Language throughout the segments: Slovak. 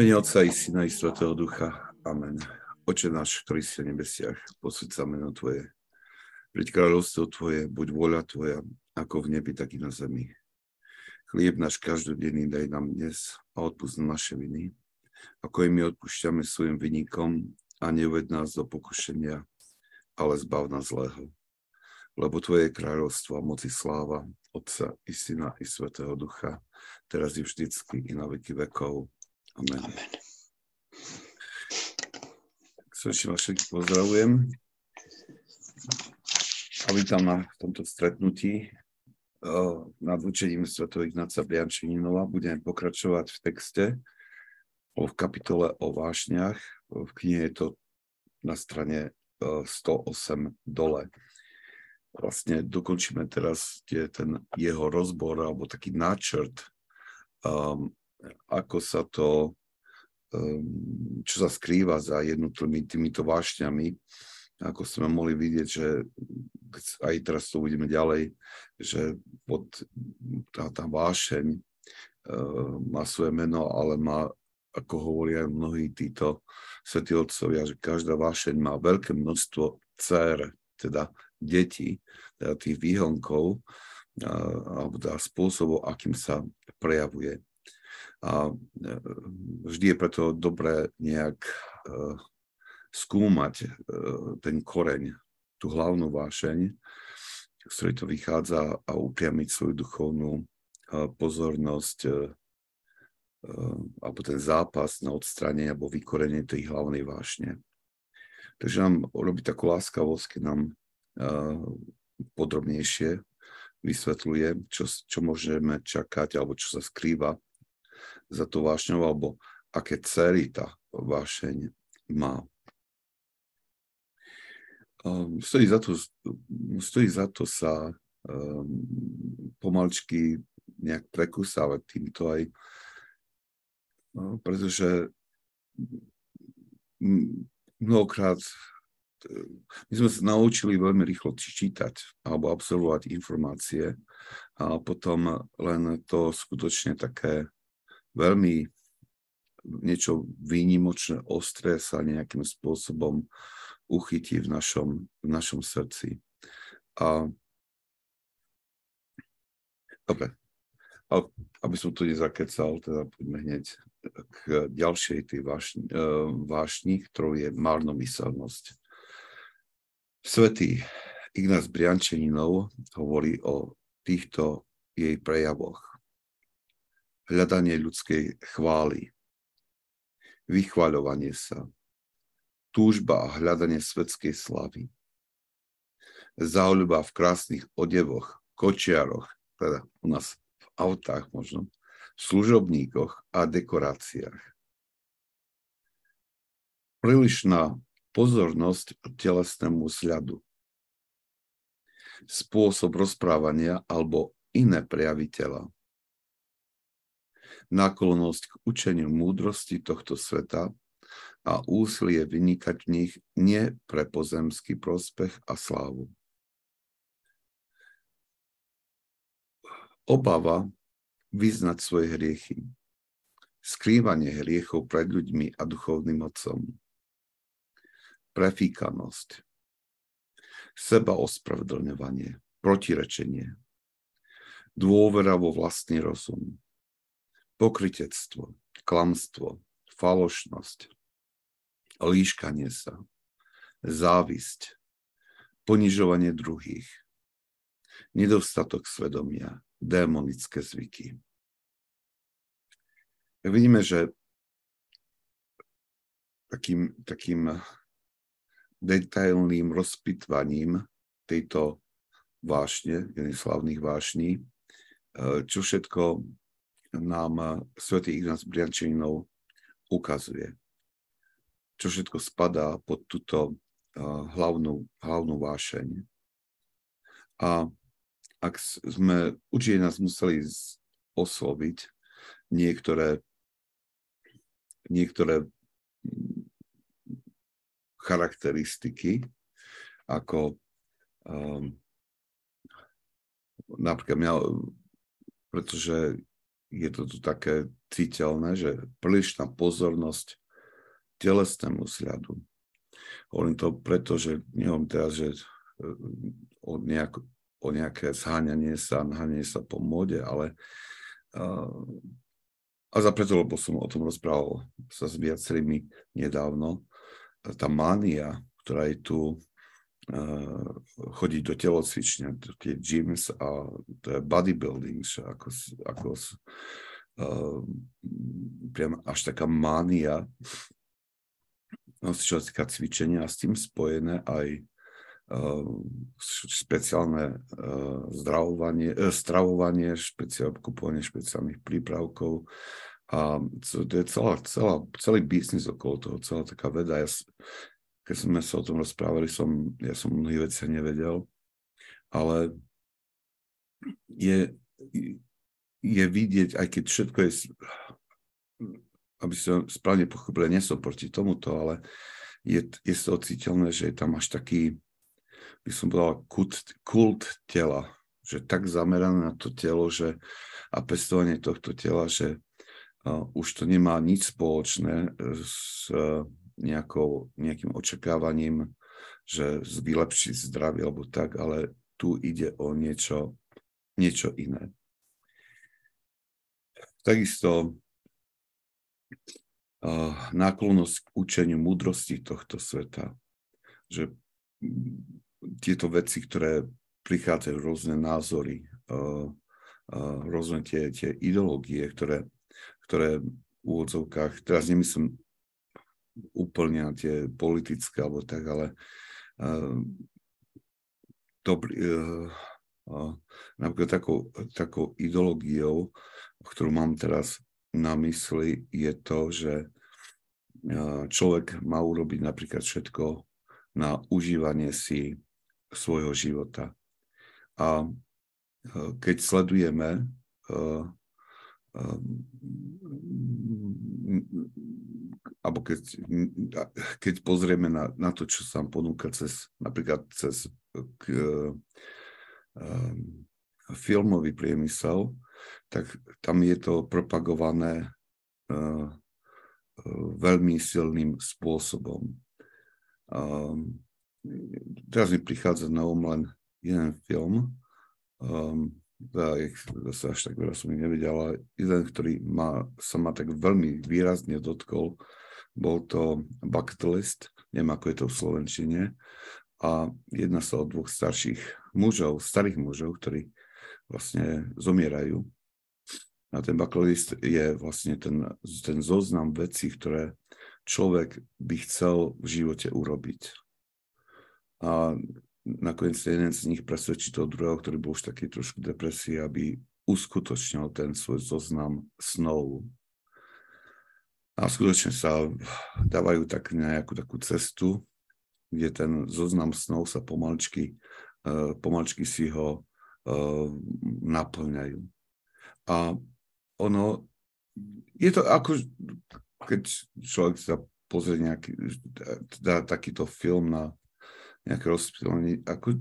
Mene Otca i Syna i Svetého Ducha. Amen. Oče náš, ktorý si v nebesiach, posvedť sa meno Tvoje. Priď kráľovstvo Tvoje, buď vôľa Tvoja, ako v nebi, tak i na zemi. Chlieb náš každodenný daj nám dnes a odpúsť naše viny, ako i my odpúšťame svojim vynikom a neuved nás do pokušenia, ale zbav nás zlého. Lebo Tvoje kráľovstvo a moci sláva, Otca i Syna i Svetého Ducha, teraz i vždycky i na veky vekov. Amen. Amen. Srdečne vás všetkých pozdravujem a vítam na tomto stretnutí nad učením Sv. Ignáca Briančeninova. Budeme pokračovať v texte v kapitole o vášniach. V knihe je to na strane 108 dole. Vlastne dokončíme teraz tie, ten jeho rozbor alebo taký náčrt um, ako sa to, ehm, čo sa skrýva za jednotlivými týmito vášňami, ako sme mohli vidieť, že aj teraz to uvidíme ďalej, že pod, tá, tá vášeň uh, má svoje meno, ale má, ako hovoria mnohí títo svetí otcovia, že každá vášeň má veľké množstvo dcer, teda detí, teda tých výhonkov, alebo teda spôsobov, akým sa prejavuje. A e, vždy je preto dobré nejak e, skúmať e, ten koreň, tú hlavnú vášeň, z ktorej to vychádza a upriamiť svoju duchovnú pozornosť alebo ten zápas na odstránenie alebo vykorenie tej hlavnej vášne. Takže nám robí takú láskavosť, keď nám podrobnejšie vysvetľuje, čo, čo môžeme čakať alebo čo sa skrýva za tú vášňou, alebo aké cery tá vášeň má. Um, stojí, za to, stojí za to sa um, pomaličky nejak prekusávať týmto aj, no, pretože mnohokrát my sme sa naučili veľmi rýchlo čítať alebo absorbovať informácie a potom len to skutočne také veľmi niečo výnimočné, ostré sa nejakým spôsobom uchytí v našom, v našom srdci. A dobre, a aby som to nezakecal, teda poďme hneď k ďalšej tej vášni, e, vášni ktorou je márnomyselnosť. Svetý Ignác Briančeninov hovorí o týchto jej prejavoch hľadanie ľudskej chvály, vychváľovanie sa, túžba a hľadanie svetskej slavy, záľuba v krásnych odevoch, kočiaroch, teda u nás v autách možno, v služobníkoch a dekoráciách. Prílišná pozornosť telesnému vzhľadu, spôsob rozprávania alebo iné prejavy tela náklonosť k učeniu múdrosti tohto sveta a úsilie vynikať v nich nie pre pozemský prospech a slávu. Obava vyznať svoje hriechy, skrývanie hriechov pred ľuďmi a duchovným otcom, prefíkanosť, seba ospravedlňovanie, protirečenie, dôvera vo vlastný rozum, pokrytectvo, klamstvo, falošnosť, líškanie sa, závisť, ponižovanie druhých, nedostatok svedomia, démonické zvyky. Vidíme, že takým, takým detailným rozpitvaním tejto vášne, jedných slavných vášní, eh, čo všetko nám eh, svätý Ignác Briančinov ukazuje. Čo všetko spadá pod túto uh, hlavnú, hlavnú vášeň. A ak sme, určite nás museli osloviť niektoré, niektoré mm, charakteristiky, ako um, napríklad mňa, pretože je to tu také citeľné, že prílišná pozornosť telesnému vzhľadu. Hovorím to preto, že nehovorím teraz, že e, o, nejak, o nejaké zháňanie sa, naháňanie sa po mode, ale a za preto, lebo som o tom rozprával sa s viacerými nedávno, tá mánia, ktorá je tu chodiť do telocvičňa, do tie gyms a to je bodybuilding, ako, ako uh, priam až taká mánia no, čo sa týka cvičenia a s tým spojené aj uh, špeciálne uh, zdravovanie, uh, stravovanie, špeciál, kupovanie špeciálnych prípravkov. A to je celá, celá, celý biznis okolo toho, celá taká veda. Ja, keď sme sa o tom rozprávali, som, ja som mnohých veci nevedel, ale je, je vidieť, aj keď všetko je aby som správne pochopil, nie som proti tomuto, ale je, je to citeľné, že je tam až taký, by som povedal, kult, kult tela, že tak zamerané na to telo, že a pestovanie tohto tela, že uh, už to nemá nič spoločné s uh, nejakou, nejakým očakávaním, že vylepšiť zdravie alebo tak, ale tu ide o niečo, niečo iné. Takisto uh, náklonnosť k učeniu múdrosti tohto sveta. Že tieto veci, ktoré prichádzajú, rôzne názory, uh, uh, rôzne tie, tie ideológie, ktoré, ktoré v úvodzovkách, teraz nemyslím úplne na tie politické alebo tak, ale uh, dobrý, uh, uh, napríklad takou, takou ideológiou, ktorú mám teraz na mysli, je to, že človek má urobiť napríklad všetko na užívanie si svojho života. A keď sledujeme, alebo keď, keď pozrieme na, na to, čo sa ponúka cez, napríklad cez k, um, filmový priemysel, tak tam je to propagované uh, veľmi silným spôsobom. Um, teraz mi prichádza na um len jeden film, um, zase až tak veľa som ich nevedel, ale jeden, ktorý ma, sa ma tak veľmi výrazne dotkol, bol to Bucket List, neviem ako je to v Slovenčine, a jedna sa o dvoch starších mužov, starých mužov, ktorí vlastne zomierajú a ten bucketlist je vlastne ten, ten zoznam vecí, ktoré človek by chcel v živote urobiť. A nakoniec jeden z nich presvedčí toho druhého, ktorý bol už taký trošku depresí, aby uskutočnil ten svoj zoznam snov. A skutočne sa dávajú tak nejakú takú cestu, kde ten zoznam snov sa pomalčky, uh, pomalčky si ho uh, naplňajú. A ono, je to ako, keď človek sa pozrie nejaký, dá takýto film na nejaké rozptýlenie, ako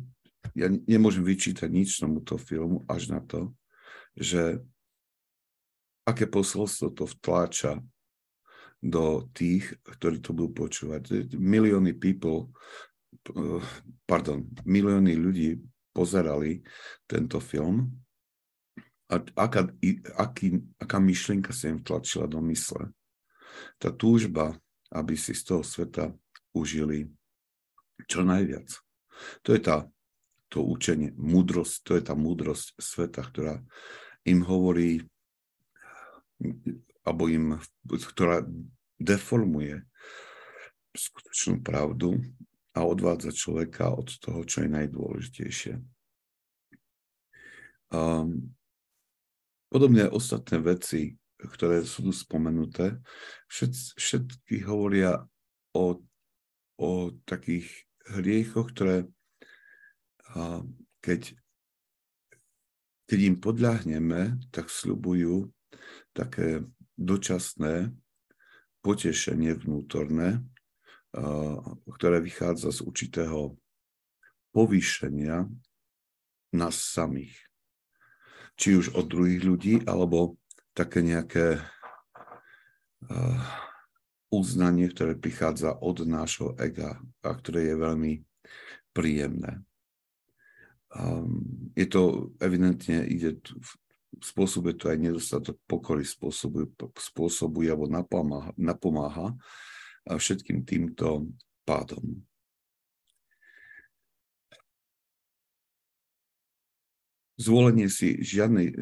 ja nemôžem vyčítať nič tomuto filmu až na to, že aké posolstvo to vtláča do tých, ktorí to budú počúvať. Milióny people, pardon, milióny ľudí pozerali tento film a aká, aký, aká myšlienka sa im tlačila do mysle. Tá túžba, aby si z toho sveta užili čo najviac. To je tá, to učenie, múdrosť, to je tá múdrosť sveta, ktorá im hovorí, alebo im, ktorá deformuje skutočnú pravdu a odvádza človeka od toho, čo je najdôležitejšie. Um, Podobne ostatné veci, ktoré sú tu spomenuté, všet, všetky hovoria o, o takých hriechoch, ktoré a, keď, keď im podľahneme, tak slubujú také dočasné potešenie vnútorné, ktoré vychádza z určitého povýšenia nás samých či už od druhých ľudí, alebo také nejaké uznanie, ktoré prichádza od nášho ega a ktoré je veľmi príjemné. Je to evidentne, ide spôsobuje to aj nedostatok pokory, spôsobuje, spôsobuje alebo napomáha, napomáha všetkým týmto pádom. Zvolenie si, žiadnej,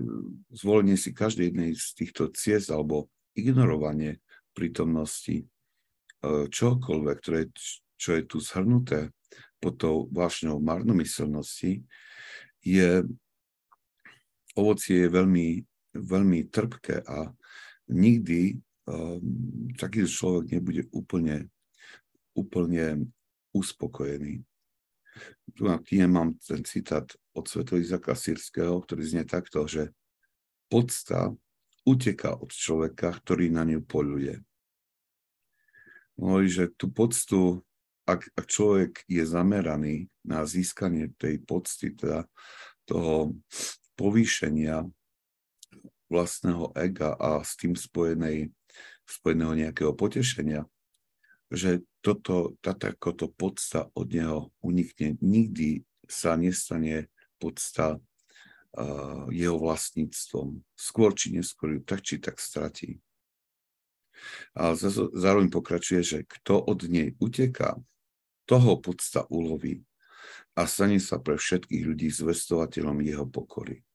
zvolenie si každej jednej z týchto ciest alebo ignorovanie prítomnosti e, čokoľvek, ktoré, čo je tu zhrnuté pod tou vášňou marnomyselnosti, je ovocie je veľmi, veľmi trpké a nikdy um, taký človek nebude úplne, úplne uspokojený. Tu na knihe mám ten citát od Svetovízaka Sírskeho, ktorý znie takto, že podsta uteká od človeka, ktorý na ňu poľuje. Hovorí, že tú poctu, ak, ak človek je zameraný na získanie tej pocty, teda toho povýšenia vlastného ega a s tým spojenej, spojeného nejakého potešenia, že toto, takáto podsta od neho unikne. Nikdy sa nestane podsta jeho vlastníctvom. Skôr či neskôr ju tak či tak stratí. A zároveň pokračuje, že kto od nej uteká, toho podsta uloví a stane sa pre všetkých ľudí zvestovateľom jeho pokory.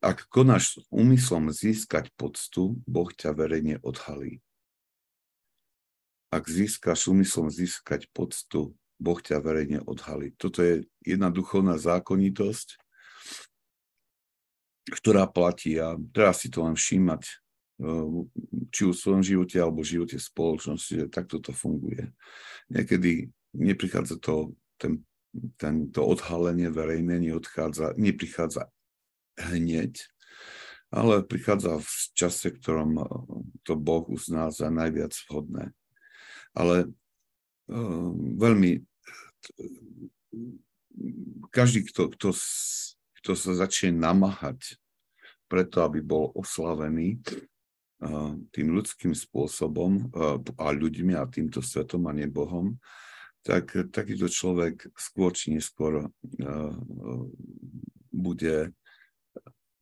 Ak konáš s úmyslom získať poctu, Boh ťa verejne odhalí. Ak získaš úmyslom získať poctu, Boh ťa verejne odhalí. Toto je jedna duchovná zákonitosť, ktorá platí a treba si to len všímať, eh, či v svojom živote alebo v živote spoločnosti, že takto to funguje. Niekedy neprichádza to, ten, tento odhalenie verejné neprichádza hneď, ale prichádza v čase, ktorom eh, to Boh uzná za najviac vhodné. Ale uh, veľmi každý, kto, kto, kto sa začne namáhať preto, aby bol oslavený tým ľudským spôsobom a ľuďmi a týmto svetom a nebohom, tak takýto človek skôr či neskôr bude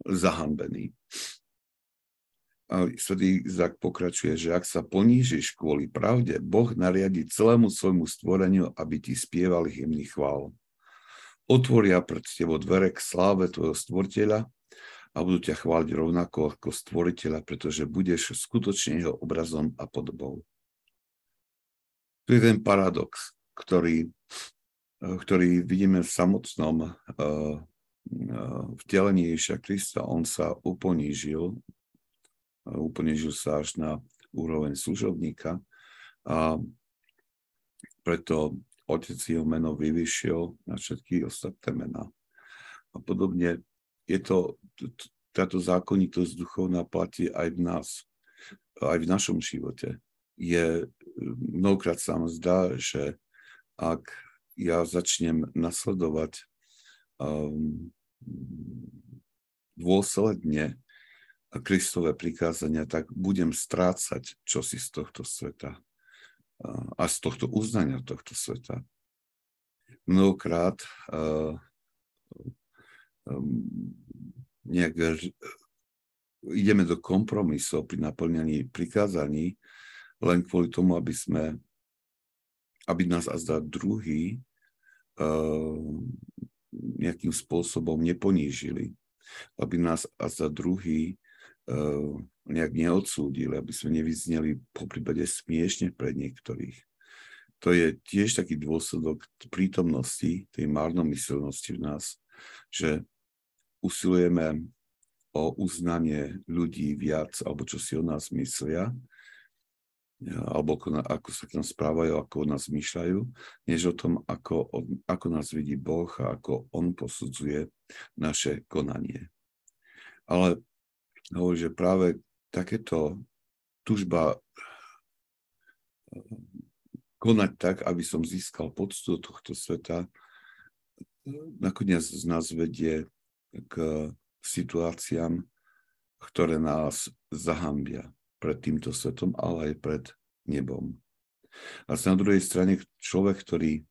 zahanbený. A svetý Izak pokračuje, že ak sa ponížiš kvôli pravde, Boh nariadi celému svojmu stvoreniu, aby ti spieval hymny chvál. Otvoria pred tebou dvere k sláve tvojho stvoriteľa a budú ťa chváliť rovnako ako stvoriteľa, pretože budeš skutočne jeho obrazom a podobou. Tu je ten paradox, ktorý, ktorý vidíme v samotnom uh, vtelení Ježiša Krista, on sa uponížil, uponížil sa až na úroveň služobníka a preto otec jeho meno vyvyšiel na všetky ostatné mená. A podobne je to, táto zákonitosť duchovná platí aj v nás, aj v našom živote. Je, mnohokrát sa vám zdá, že ak ja začnem nasledovať um, dôsledne Kristové prikázania, tak budem strácať čosi z tohto sveta a z tohto uznania tohto sveta. Mnohokrát nejak ideme do kompromisov pri naplňaní prikázaní len kvôli tomu, aby sme, aby nás azda druhý uh, nejakým spôsobom neponížili, aby nás a za druhý uh, nejak neodsúdili, aby sme nevyzneli po prípade smiešne pre niektorých. To je tiež taký dôsledok prítomnosti, tej márnomyselnosti v nás, že usilujeme o uznanie ľudí viac, alebo čo si o nás myslia, alebo ako, ako sa k nám správajú, ako o nás zmýšľajú, než o tom, ako, ako nás vidí Boh a ako On posudzuje naše konanie. Ale hovorí, že práve takéto tužba eh, konať tak, aby som získal poctu tohto sveta, nakoniec z nás vedie k situáciám, ktoré nás zahambia pred týmto svetom, ale aj pred nebom. A na druhej strane človek, ktorý,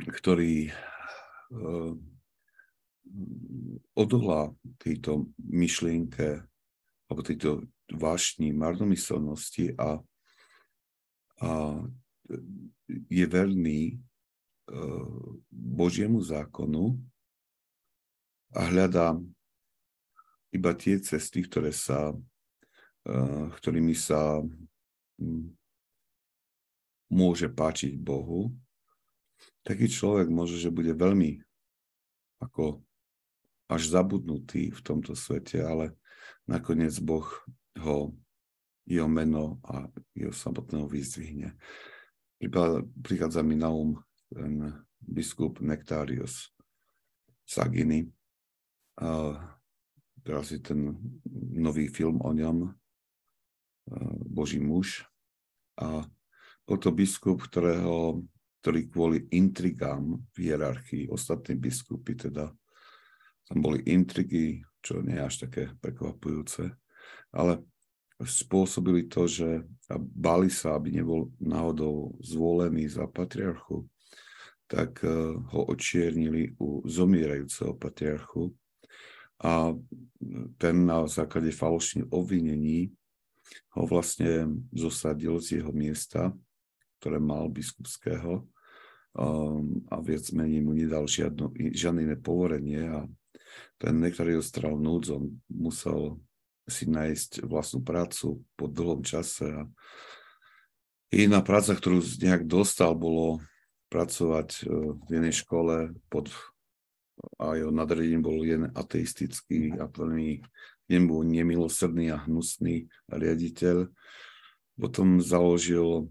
ktorý uh, odolá tejto myšlienke alebo tejto vášni, marnomyselnosti a, a je verný uh, Božiemu zákonu a hľadá iba tie cesty, ktoré sa, ktorými sa um, môže páčiť Bohu, taký človek môže, že bude veľmi ako až zabudnutý v tomto svete, ale nakoniec Boh ho, jeho meno a jeho samotného vyzdvihne. Prichádza mi na um ten biskup Nectarius Sagini. A teraz je ten nový film o ňom, Boží muž. A bol to biskup, ktorého, ktorý kvôli intrigám v hierarchii, ostatní biskupy teda, tam boli intrigy, čo nie je až také prekvapujúce, ale spôsobili to, že bali sa, aby nebol náhodou zvolený za patriarchu, tak eh, ho očiernili u zomierajúceho patriarchu a ten na základe falošných obvinení ho vlastne zosadil z jeho miesta ktoré mal biskupského um, a viac menej mu nedal žiadno, žiadne iné povorenie a ten nektarý ostral núdzom, musel si nájsť vlastnú prácu po dlhom čase a iná práca, ktorú nejak dostal, bolo pracovať uh, v jednej škole pod a jeho nadredením bol jeden ateistický a plný nemu nemilosrdný a hnusný riaditeľ. Potom založil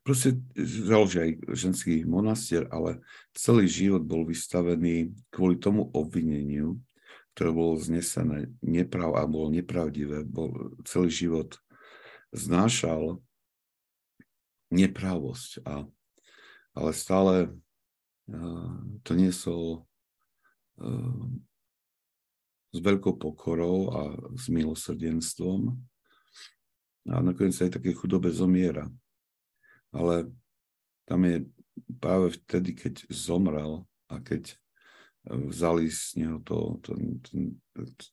Proste založil aj ženský monastier, ale celý život bol vystavený kvôli tomu obvineniu, ktoré bolo znesené neprav a bolo nepravdivé. Bol, celý život znášal nepravosť, a, ale stále to niesol s veľkou pokorou a s milosrdenstvom. A nakoniec aj také chudobe zomiera ale tam je práve vtedy, keď zomrel a keď vzali z neho to, to, to,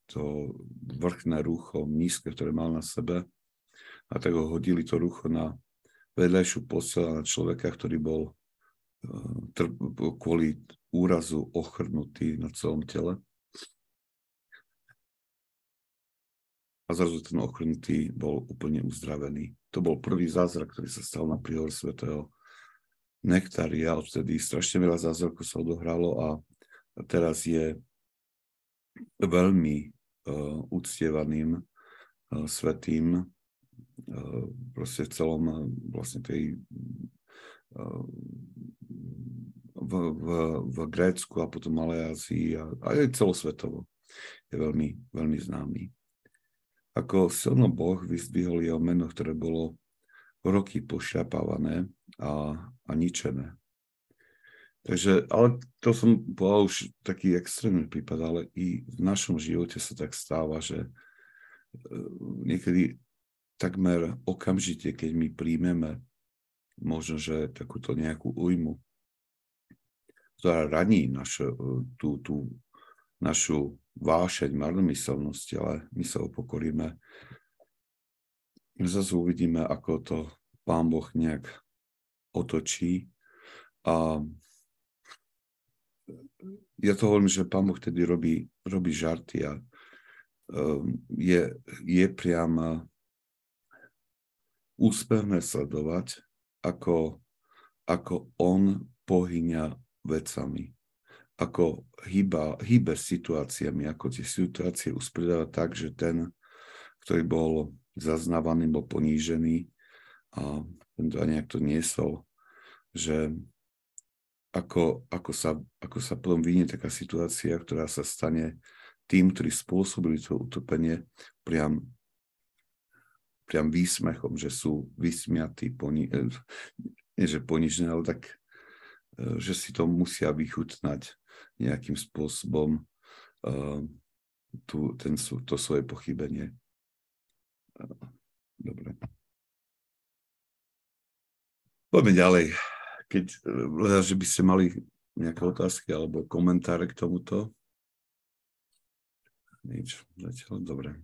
to vrchné rucho, nízke, ktoré mal na sebe a tak ho hodili to rucho na vedľajšiu posel na človeka, ktorý bol kvôli úrazu ochrnutý na celom tele. A zrazu ten ochrnutý bol úplne uzdravený. To bol prvý zázrak, ktorý sa stal na príhor svetého Nektaria. Odtedy strašne veľa zázrakov sa odohralo a teraz je veľmi uh, uctievaným uh, svetým uh, proste v celom uh, vlastne tej v, v, v Grécku a potom Malej Ázii a, a aj celosvetovo je veľmi, veľmi známy ako silno Boh vyzdvihol jeho meno, ktoré bolo roky pošľapávané a, a ničené. Takže, ale to som povedal už taký extrémny prípad, ale i v našom živote sa tak stáva, že e, niekedy takmer okamžite, keď my príjmeme možno, že takúto nejakú újmu, ktorá raní našu, e, tú, tú našu vášeň marnomyselnosti, ale my sa upokoríme. Zase uvidíme, ako to Pán Boh nejak otočí. A ja to hovorím, že Pán Boh tedy robí, robí žarty a um, je, je priam úspešné sledovať, ako, ako on pohyňa vecami ako hýba, hýbe situáciami, ako tie situácie usporiadáva tak, že ten, ktorý bol zaznávaný, bol ponížený a ten to nejak to niesol, že ako, ako, sa, ako sa potom vynie taká situácia, ktorá sa stane tým, ktorí spôsobili to utrpenie, priam, priam výsmechom, že sú vysmiatí, poni, eh, nie že ponižení, ale tak, eh, že si to musia vychutnať nejakým spôsobom uh, tú, ten, to svoje pochybenie. Dobre. Poďme ďalej. Keď, že by ste mali nejaké otázky alebo komentáre k tomuto. Nič, zatiaľ dobre.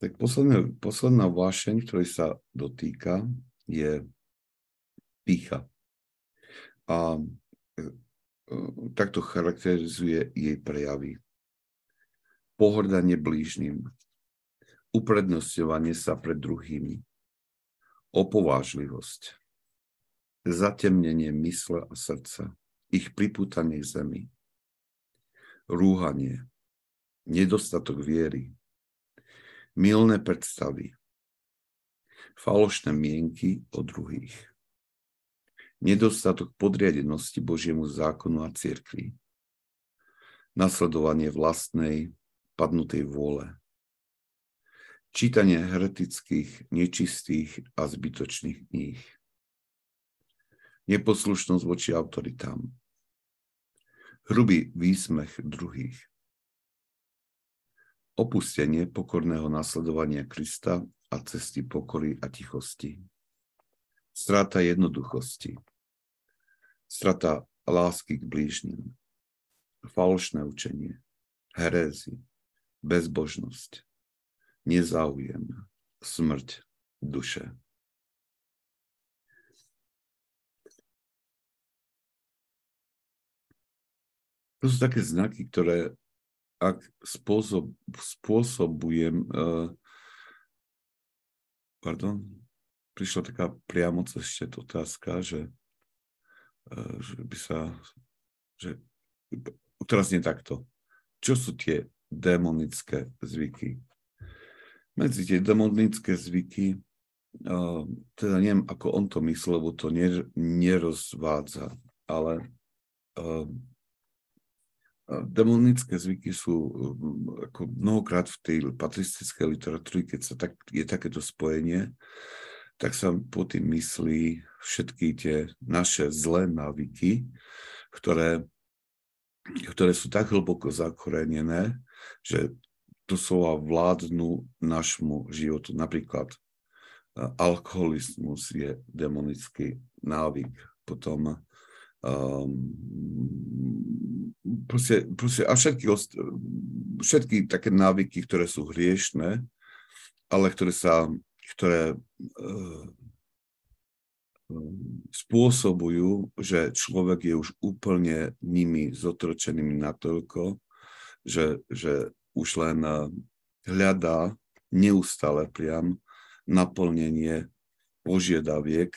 Tak posledná, posledná vášeň, ktorej sa dotýka, je pícha. A e, e, takto charakterizuje jej prejavy. Pohrdanie blížnym, uprednostňovanie sa pred druhými, opovážlivosť, zatemnenie mysle a srdca, ich pripútanie k zemi, rúhanie, nedostatok viery, milné predstavy, falošné mienky o druhých, nedostatok podriadenosti Božiemu zákonu a cirkvi, nasledovanie vlastnej padnutej vôle, čítanie heretických, nečistých a zbytočných kníh, neposlušnosť voči autoritám, hrubý výsmech druhých, opustenie pokorného nasledovania Krista a cesty pokory a tichosti, strata jednoduchosti, strata lásky k blížnym, falošné učenie, herézy, bezbožnosť, nezáujem, smrť duše. To sú také znaky, ktoré ak spôsob, spôsobujem, uh, pardon, prišla taká priamo cez otázka, že, uh, že by sa, že teraz nie takto. Čo sú tie démonické zvyky? medzi tie demonické zvyky, uh, teda neviem, ako on to myslel, lebo to nerozvádza, ale uh, demonické zvyky sú uh, ako mnohokrát v tej patristickej literatúre, keď sa tak, je takéto spojenie, tak sa po tým myslí všetky tie naše zlé návyky, ktoré, ktoré sú tak hlboko zakorenené, že doslova vládnu našmu životu. Napríklad e, alkoholizmus je demonický návyk, potom um, proste, proste, a všetky, všetky také návyky, ktoré sú hriešné, ale ktoré sa, ktoré uh, spôsobujú, že človek je už úplne nimi zotročenými natoľko, že, že už len hľadá neustále priam naplnenie požiadaviek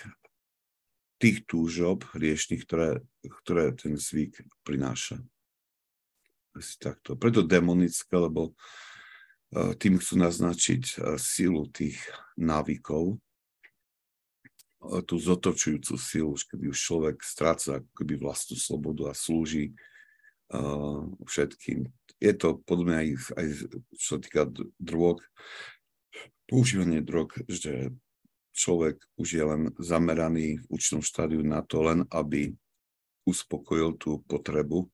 tých túžob hriešných, ktoré, ktoré ten zvyk prináša. Asi takto. Preto demonické, lebo eh, tým chcú naznačiť eh, silu tých návykov, tú zotočujúcu silu, kedy už človek stráca akoby vlastnú slobodu a slúži uh, všetkým je to podobné aj, aj čo sa týka drog, používanie drog, že človek už je len zameraný v účnom štádiu na to len, aby uspokojil tú potrebu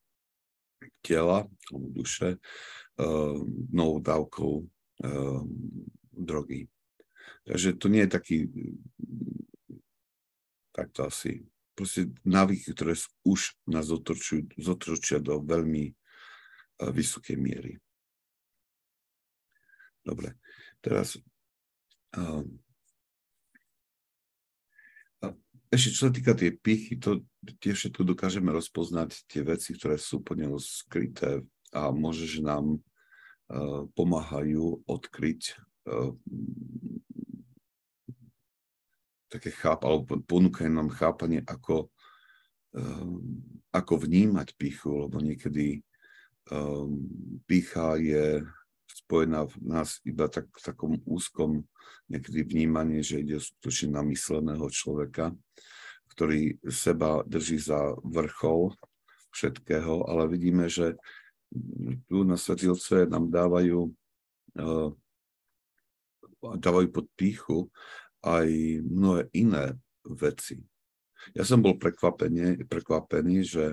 tela duše uh, novou dávkou uh, drogy. Takže to nie je taký takto asi proste návyky, ktoré už nás zotročia do veľmi vysokej miery. Dobre, teraz um, ešte čo sa týka tej pichy, to tie všetko dokážeme rozpoznať, tie veci, ktoré sú po neho skryté a môže, že nám uh, pomáhajú odkryť uh, také cháp, alebo ponúkajú nám chápanie, ako, uh, ako vnímať pichu, lebo niekedy um, pícha je spojená v nás iba tak, v takom úzkom niekedy vnímaní, že ide skutočne na mysleného človeka, ktorý seba drží za vrchol všetkého, ale vidíme, že tu na Svetilce nám dávajú, uh, dávajú pod píchu aj mnohé iné veci. Ja som bol prekvapený, prekvapený že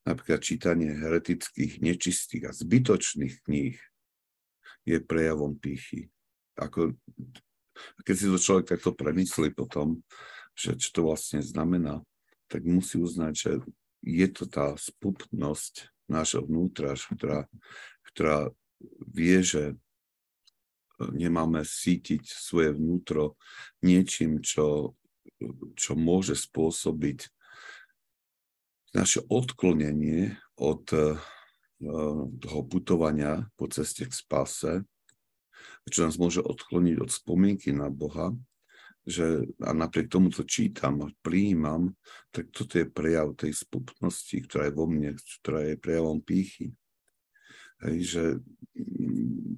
Napríklad čítanie heretických, nečistých a zbytočných kníh je prejavom pýchy. ako, keď si to človek takto premyslí potom, že čo to vlastne znamená, tak musí uznať, že je to tá spupnosť nášho vnútra, ktorá, ktorá vie, že nemáme sítiť svoje vnútro niečím, čo, čo môže spôsobiť naše odklonenie od uh, toho putovania po ceste k spase, čo nás môže odkloniť od spomienky na Boha, že a napriek tomu, co čítam a prijímam, tak toto je prejav tej spupnosti, ktorá je vo mne, ktorá je prejavom pýchy. Hej, že mm,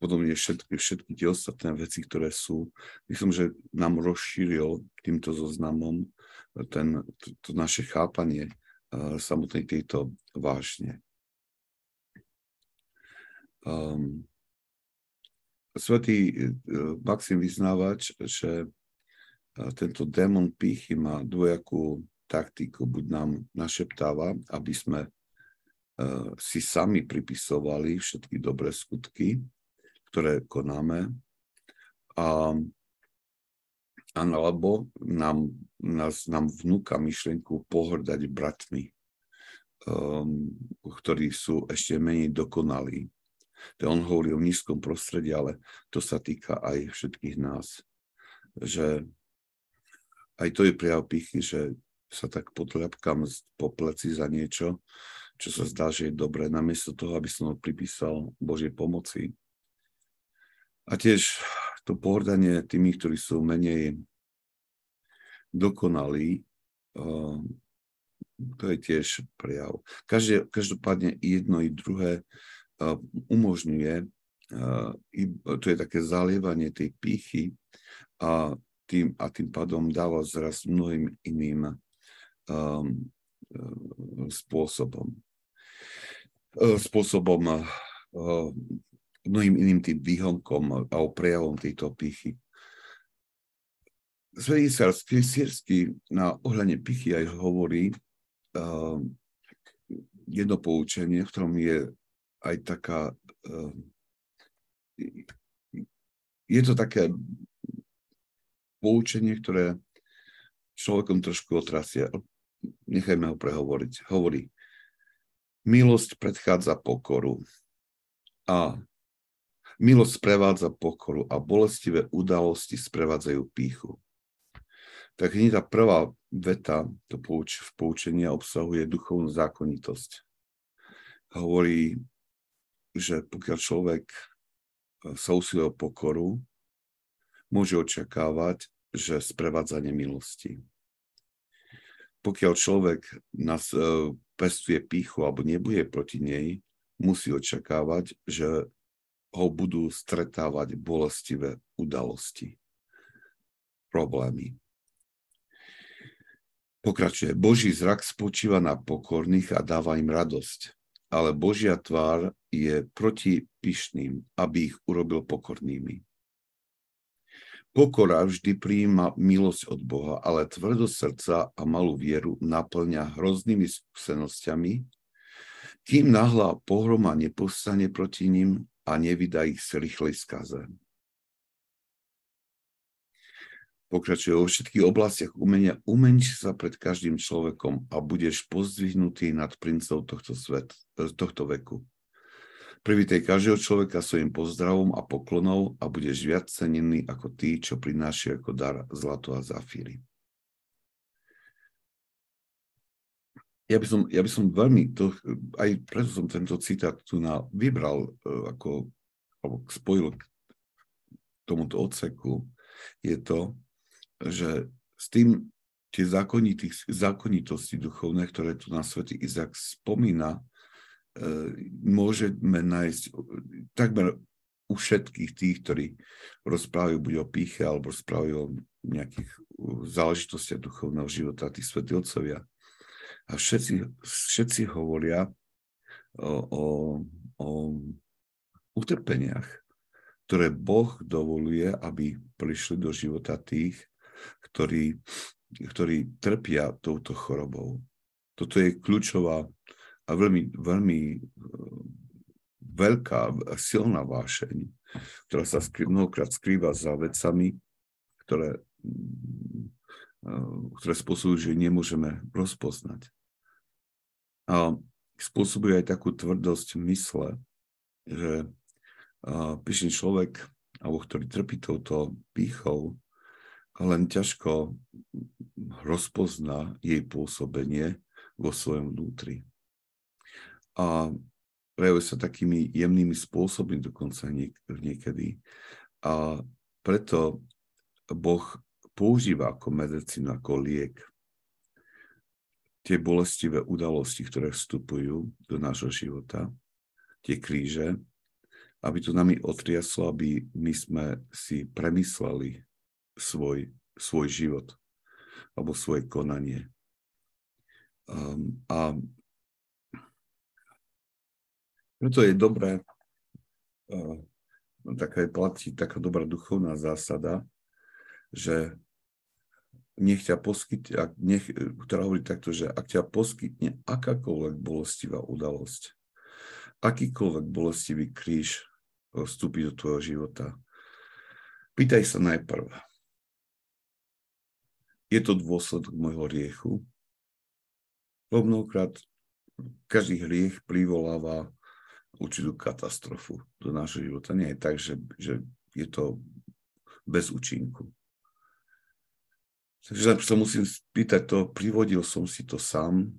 podobne všetky, všetky tie ostatné veci, ktoré sú, myslím, že nám rozšíril týmto zoznamom ten, to, to naše chápanie samotnej tejto vášne. Um, Svetý e, Maxim vyznávač, že e, tento démon pýchy má dvojakú taktiku, buď nám našeptáva, aby sme si sami pripisovali všetky dobré skutky, ktoré konáme, a, alebo nám, nás, nám vnúka myšlienku pohrdať bratmi, um, ktorí sú ešte menej dokonalí to on hovorí o nízkom prostredí, ale to sa týka aj všetkých nás. Že aj to je prejav pichy, že sa tak potľapkám po pleci za niečo, čo sa zdá, že je dobré, namiesto toho, aby som ho pripísal Božej pomoci. A tiež to pohrdanie tými, ktorí sú menej dokonalí, to je tiež prejav. Každé, každopádne jedno i druhé umožňuje, to je také zalievanie tej pýchy a tým, a tým pádom dáva zraz mnohým iným spôsobom. Spôsobom mnohým iným tým výhonkom a prejavom tejto pýchy. Svetý Sírsky na ohľadne pichy aj hovorí uh, jedno poučenie, v ktorom je aj taká... Uh, je to také poučenie, ktoré človekom trošku otrasia. Nechajme ho prehovoriť. Hovorí, milosť predchádza pokoru a milosť sprevádza pokoru a bolestivé udalosti sprevádzajú píchu. Tak hneď tá prvá veta to pouč, v poučenia obsahuje duchovnú zákonitosť. Hovorí, že pokiaľ človek e, sa usiluje o pokoru, môže očakávať, že sprevádzanie milosti. Pokiaľ človek nás e, pestuje píchu alebo nebude proti nej, musí očakávať, že ho budú stretávať bolestivé udalosti, problémy. Pokračuje. Boží zrak spočíva na pokorných a dáva im radosť ale Božia tvár je proti pyšným, aby ich urobil pokornými. Pokora vždy prijíma milosť od Boha, ale tvrdo srdca a malú vieru naplňa hroznými skúsenosťami, kým nahla pohroma nepostane proti ním a nevydá ich z rýchlej skaze. Pokračuje vo všetkých oblastiach umenia. Umenč sa pred každým človekom a budeš pozdvihnutý nad princov tohto, svet, e, tohto veku. Privítaj každého človeka svojim pozdravom a poklonou a budeš viac cenený ako tí, čo prinášajú ako dar zlato a zafíry. Ja by som, ja by som veľmi, to, aj preto som tento citát tu na, vybral e, ako, alebo spojil k tomuto odseku, je to, že s tým tie zákonitosti duchovné, ktoré tu na svätý Izak spomína, e, môžeme nájsť takmer u všetkých tých, ktorí rozprávajú buď o píche, alebo rozprávajú o nejakých záležitostiach duchovného života, tí svätí otcovia. A všetci, všetci hovoria o, o, o utrpeniach, ktoré Boh dovoluje, aby prišli do života tých, ktorí, ktorí trpia touto chorobou. Toto je kľúčová a veľmi, veľmi, veľká, silná vášeň, ktorá sa skrý, mnohokrát skrýva za vecami, ktoré, ktoré spôsobujú, že nemôžeme rozpoznať. A spôsobuje aj takú tvrdosť mysle, že pyšný človek, alebo ktorý trpí touto pýchou, len ťažko rozpozná jej pôsobenie vo svojom vnútri. A prejavuje sa takými jemnými spôsobmi dokonca niek- niekedy. A preto Boh používa ako medicínu, ako liek tie bolestivé udalosti, ktoré vstupujú do nášho života, tie kríže, aby to nami otriaslo, aby my sme si premysleli svoj, svoj život alebo svoje konanie. Um, a preto je dobré, uh, taká platí taká dobrá duchovná zásada, že nech ťa poskytne, nech, ktorá hovorí takto, že ak ťa poskytne akákoľvek bolestivá udalosť, akýkoľvek bolestivý kríž vstúpi do tvojho života, pýtaj sa najprv, je to dôsledok môjho riechu? Mnohokrát každý hriech privoláva určitú katastrofu do nášho života. Nie je tak, že, že je to bez účinku. Takže sa musím spýtať to, privodil som si to sám.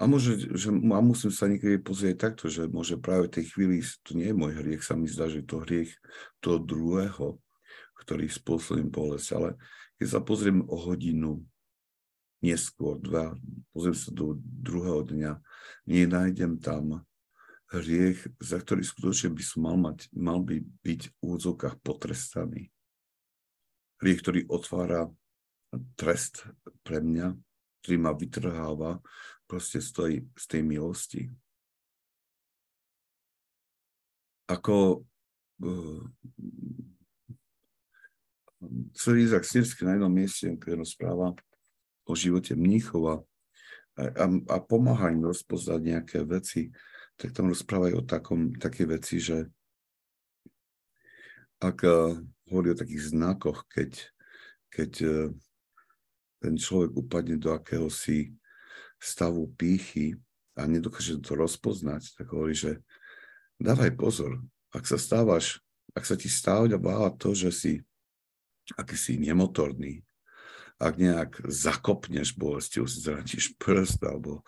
A, môže, že, a musím sa niekedy pozrieť takto, že môže práve v tej chvíli, to nie je môj hriech, sa mi zdá, že to hriech toho druhého, ktorý spôsobím bolesť, ale keď sa pozriem o hodinu neskôr, dva, pozriem sa do druhého dňa, nenájdem tam hriech, za ktorý skutočne by som mal, mať, mal by byť v úvodzovkách potrestaný hriech, ktorý otvára trest pre mňa, ktorý ma vytrháva proste z tej, z tej milosti. Ako uh, celý Izak Sírsky na jednom mieste, rozpráva o živote mníchova a, a, a pomáha im rozpoznať nejaké veci, tak tam rozprávajú o takom, také veci, že ak hovorí o takých znakoch, keď, keď e, ten človek upadne do akéhosi stavu pýchy a nedokáže to rozpoznať, tak hovorí, že dávaj pozor, ak sa stávaš, ak sa ti stáva to, že si akýsi nemotorný, ak nejak zakopneš bolestiu, si zraníš prst alebo,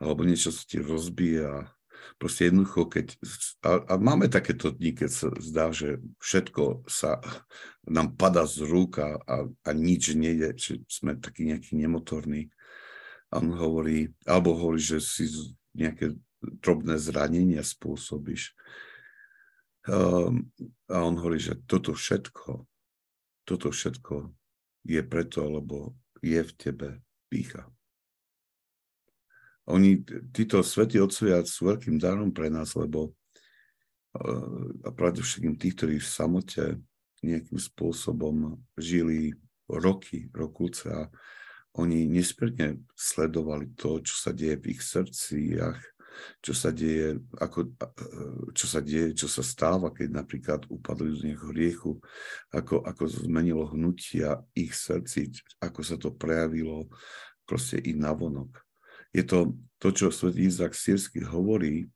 alebo niečo sa ti rozbije a Proste jednoducho, keď... A, a máme takéto dni, keď sa zdá, že všetko sa nám pada z rúk a, a, a nič nejde, že sme takí nejakí nemotorní. A on hovorí, alebo hovorí, že si nejaké drobné zranenia spôsobíš. Um, a on hovorí, že toto všetko, toto všetko je preto, lebo je v tebe pícha. Oni, títo svätí otcovia sú veľkým darom pre nás, lebo eh, a všetkým tí, ktorí v samote nejakým spôsobom žili roky, rokuce a oni nesprne sledovali to, čo sa deje v ich srdciach, čo sa deje, ako, eh, čo sa deje, čo sa stáva, keď napríklad upadli z nejakého riechu, ako, ako zmenilo hnutia ich srdci, ako sa to prejavilo proste i navonok je to to, čo svätý Izak Sírsky hovorí,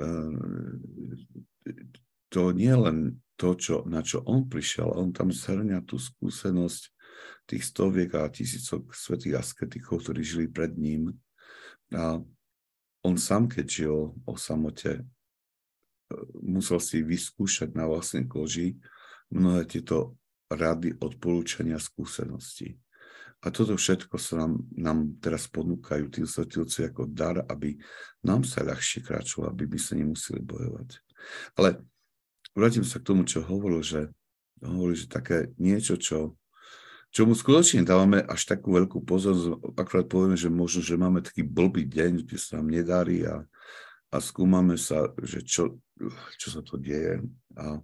eh, to nie len to, čo, na čo on prišiel, on tam zhrňa tú skúsenosť tých stoviek a tisícok svetých asketikov, ktorí žili pred ním. A on sám, keď žil o samote, eh, musel si vyskúšať na vlastnej koži mnohé tieto rady, odporúčania, skúsenosti. A toto všetko sa nám, nám teraz ponúkajú tí svetilci ako dar, aby nám sa ľahšie kráčalo, aby by sa nemuseli bojovať. Ale vrátim sa k tomu, čo hovoril, že hovoril, že také niečo, čo, čo mu skutočne dávame až takú veľkú pozornosť, akorát povieme, že možno, že máme taký blbý deň, kde sa nám nedarí a, a skúmame sa, že čo, čo sa to deje. A,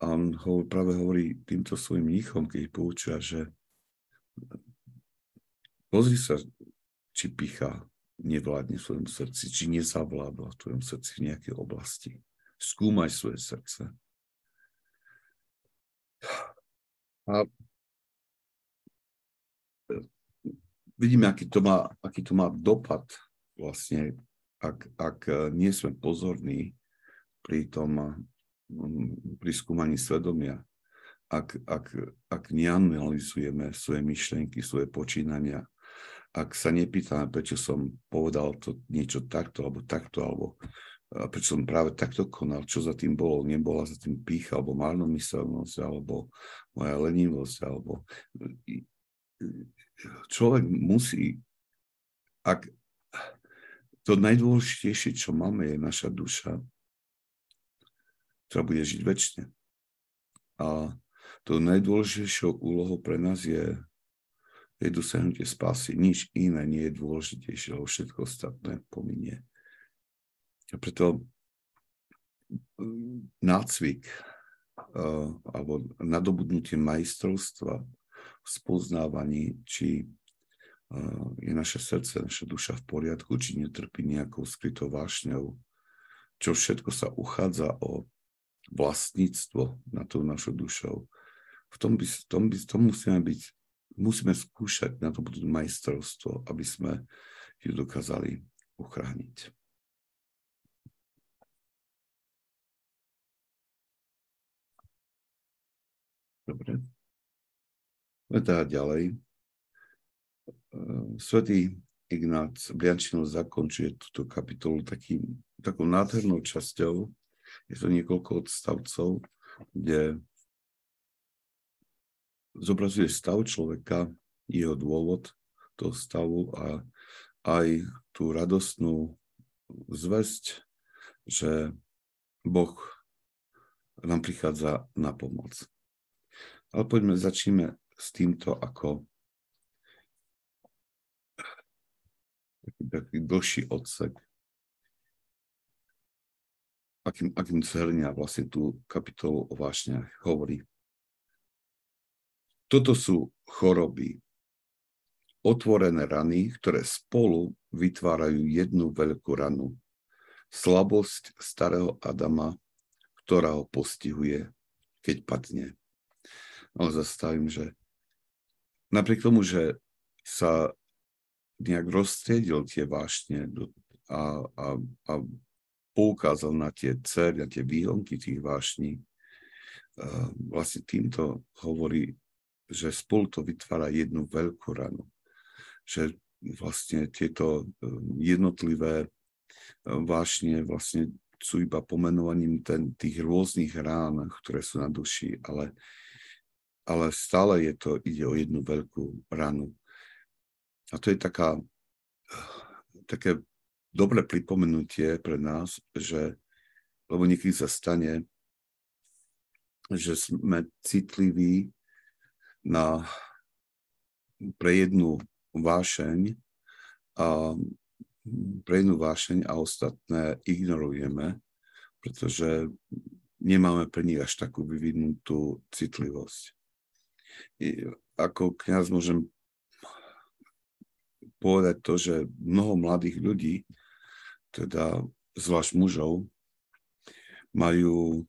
a on ho, práve hovorí týmto svojim mníchom, keď poučia, že pozri sa, či picha nevládne v svojom srdci, či nezavládla v tvojom srdci v nejakej oblasti. Skúmaj svoje srdce. A vidíme, aký to má, aký to má dopad vlastne, ak, ak nie sme pozorní pri tom, pri skúmaní svedomia, ak, ak, ak neanalizujeme svoje myšlienky, svoje počínania, ak sa nepýtame, prečo som povedal to niečo takto alebo takto, alebo prečo som práve takto konal, čo za tým bolo, nebola za tým pícha, alebo márnomyselnosť, alebo moja lenivosť, alebo človek musí, ak to najdôležitejšie, čo máme, je naša duša, ktorá bude žiť väčšine. A to najdôležitejšou úlohou pre nás je, je dosiahnutie spásy. Nič iné nie je dôležitejšie, lebo všetko ostatné pominie. A preto mm, nácvik uh, alebo nadobudnutie majstrovstva spoznávaní, či uh, je naše srdce, naša duša v poriadku, či netrpí nejakou skrytou vášňou, čo všetko sa uchádza o vlastníctvo na tou našou dušou v tom, by, v tom, by, tom musíme byť, musíme skúšať na to budú majstrovstvo, aby sme ju dokázali uchrániť. Dobre. Teda ďalej. Svetý Ignác Briančinov zakončuje túto kapitolu takým, takou nádhernou časťou. Je to niekoľko odstavcov, kde zobrazuje stav človeka, jeho dôvod toho stavu a aj tú radostnú zväzť, že Boh nám prichádza na pomoc. Ale poďme, začneme s týmto ako taký, taký dlhší odsek, akým, akým zhrňa vlastne tú kapitolu o vášniach. Hovorí, toto sú choroby, otvorené rany, ktoré spolu vytvárajú jednu veľkú ranu. Slabosť starého Adama, ktorá ho postihuje, keď padne. Ale zastavím, že napriek tomu, že sa nejak rozstriedil tie vášne a, a, a poukázal na tie cery, na tie výhonky tých vášní, vlastne týmto hovorí že spolu to vytvára jednu veľkú ranu. Že vlastne tieto um, jednotlivé um, vášne vlastne sú iba pomenovaním ten, tých rôznych rán, ktoré sú na duši, ale, ale stále je to, ide o jednu veľkú ranu. A to je taká, také dobré pripomenutie pre nás, že, lebo niekedy sa stane, že sme citliví na, pre jednu vášeň a pre jednu vášeň a ostatné ignorujeme, pretože nemáme pre nich až takú vyvinutú citlivosť. Ako kniaz môžem povedať to, že mnoho mladých ľudí, teda zvlášť mužov, majú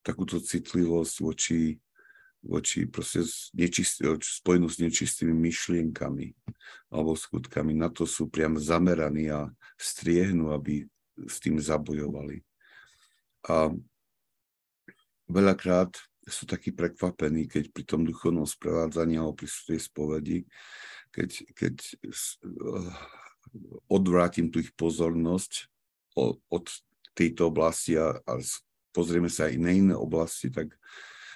takúto citlivosť voči voči nečist, spojenú s nečistými myšlienkami alebo skutkami. Na to sú priam zameraní a striehnú, aby s tým zabojovali. A veľakrát sú takí prekvapení, keď pri tom duchovnom sprevádzaní alebo pri tej spovedi, keď, keď eh, odvrátim tu ich pozornosť od tejto oblasti a, a pozrieme sa aj na iné oblasti, tak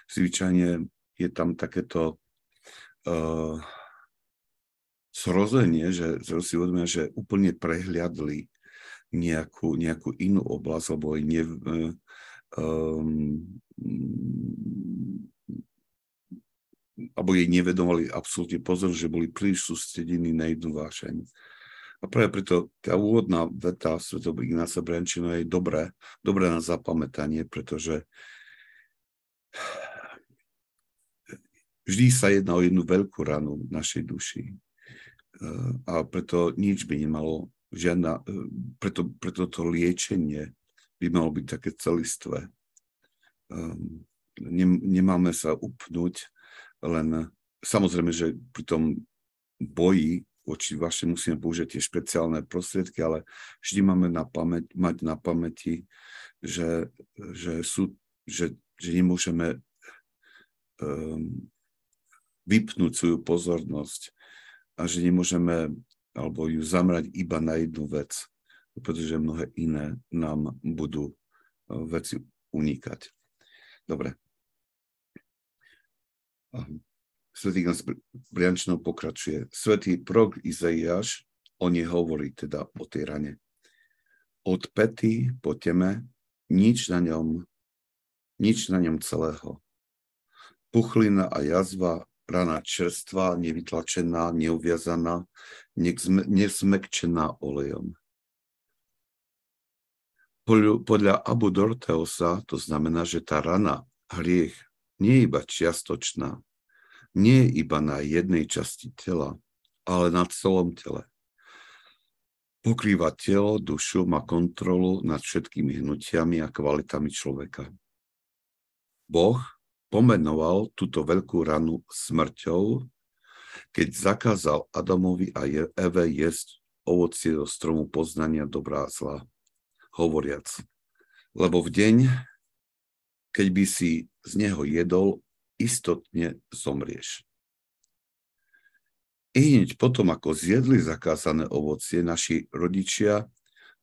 zvyčajne je tam takéto uh, zrozenie, že, že si uvedomia, že úplne prehliadli nejakú, nejakú inú oblasť, alebo ne, um, alebo jej nevedomali absolútne pozor, že boli príliš sústredení na jednu vášeň. A práve preto tá úvodná veta Svetov Ignáca Brančina je dobré, dobré na zapamätanie, pretože Vždy sa jedná o jednu veľkú ranu v našej duši. A preto nič by nemalo žiadna, preto, preto to liečenie by malo byť také celistvé. Um, nemáme sa upnúť len, samozrejme, že pri tom boji voči vaše musíme použiť tie špeciálne prostriedky, ale vždy máme na pamäť, mať na pamäti, že, že, sú, že, že nemôžeme um, vypnúť svoju pozornosť a že nemôžeme alebo ju zamrať iba na jednu vec, pretože mnohé iné nám budú uh, veci unikať. Dobre. Svetý Ignác Briančinov pokračuje. Svetý prorok Izaiáš o nej hovorí teda o tej rane. Od pety po teme nič na ňom, nič na ňom celého. Puchlina a jazva, rana čerstvá, nevytlačená, neuviazaná, nesmekčená olejom. Podľa Abu Dorteosa to znamená, že tá rana, hriech, nie je iba čiastočná, nie iba na jednej časti tela, ale na celom tele. Pokrýva telo, dušu, má kontrolu nad všetkými hnutiami a kvalitami človeka. Boh pomenoval túto veľkú ranu smrťou, keď zakázal Adamovi a Eve jesť ovocie zo stromu poznania dobrá a zla, hovoriac, lebo v deň, keď by si z neho jedol, istotne zomrieš. I hneď potom, ako zjedli zakázané ovocie, naši rodičia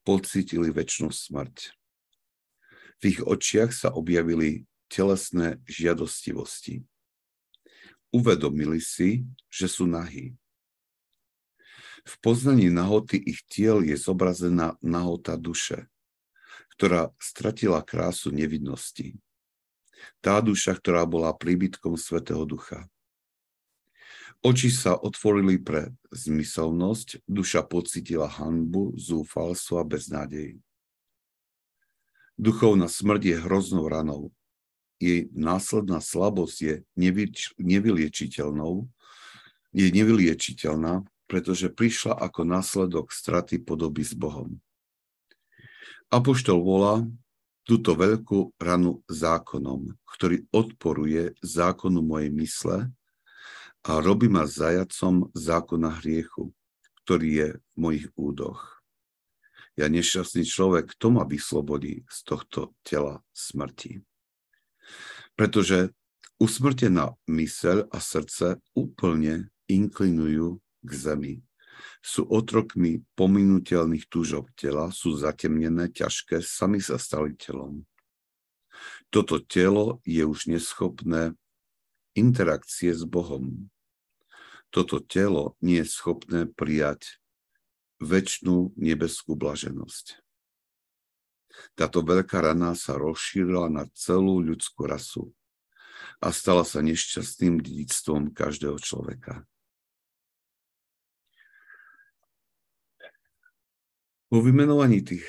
pocítili väčšinu smrť. V ich očiach sa objavili telesné žiadostivosti. Uvedomili si, že sú nahí. V poznaní nahoty ich tiel je zobrazená nahota duše, ktorá stratila krásu nevidnosti tá duša, ktorá bola príbytkom Svetého Ducha. Oči sa otvorili pre zmyselnosť, duša pocitila hanbu, zúfalstvo a beznádej. Duchovná smrť je hroznou ranou. Jej následná slabosť je nevyliečiteľnou, je nevyliečiteľná, pretože prišla ako následok straty podoby s Bohom. Apoštol volá túto veľkú ranu zákonom, ktorý odporuje zákonu mojej mysle a robí ma zajacom zákona hriechu, ktorý je v mojich údoch. Ja nešťastný človek, kto ma vyslobodí z tohto tela smrti. Pretože usmrtená myseľ a srdce úplne inklinujú k zemi sú otrokmi pominutelných túžob tela, sú zatemnené, ťažké, sami sa stali telom. Toto telo je už neschopné interakcie s Bohom. Toto telo nie je schopné prijať väčšnú nebeskú blaženosť. Táto veľká rana sa rozšírila na celú ľudskú rasu a stala sa nešťastným dedictvom každého človeka. Po vymenovaní tých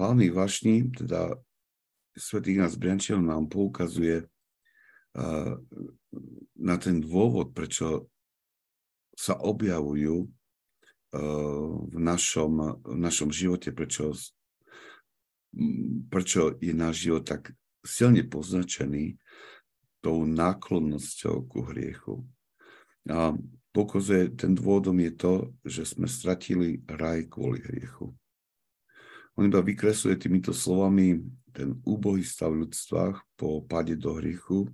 hlavných vášní, teda svätý Ignác Briančil nám poukazuje uh, na ten dôvod, prečo sa objavujú uh, v, našom, v našom živote, prečo, prečo je náš život tak silne poznačený tou náklonnosťou ku hriechu. A pokazuje, ten dôvodom je to, že sme stratili raj kvôli hriechu. On iba vykresuje týmito slovami ten úbohý stav ľudstva po páde do hriechu,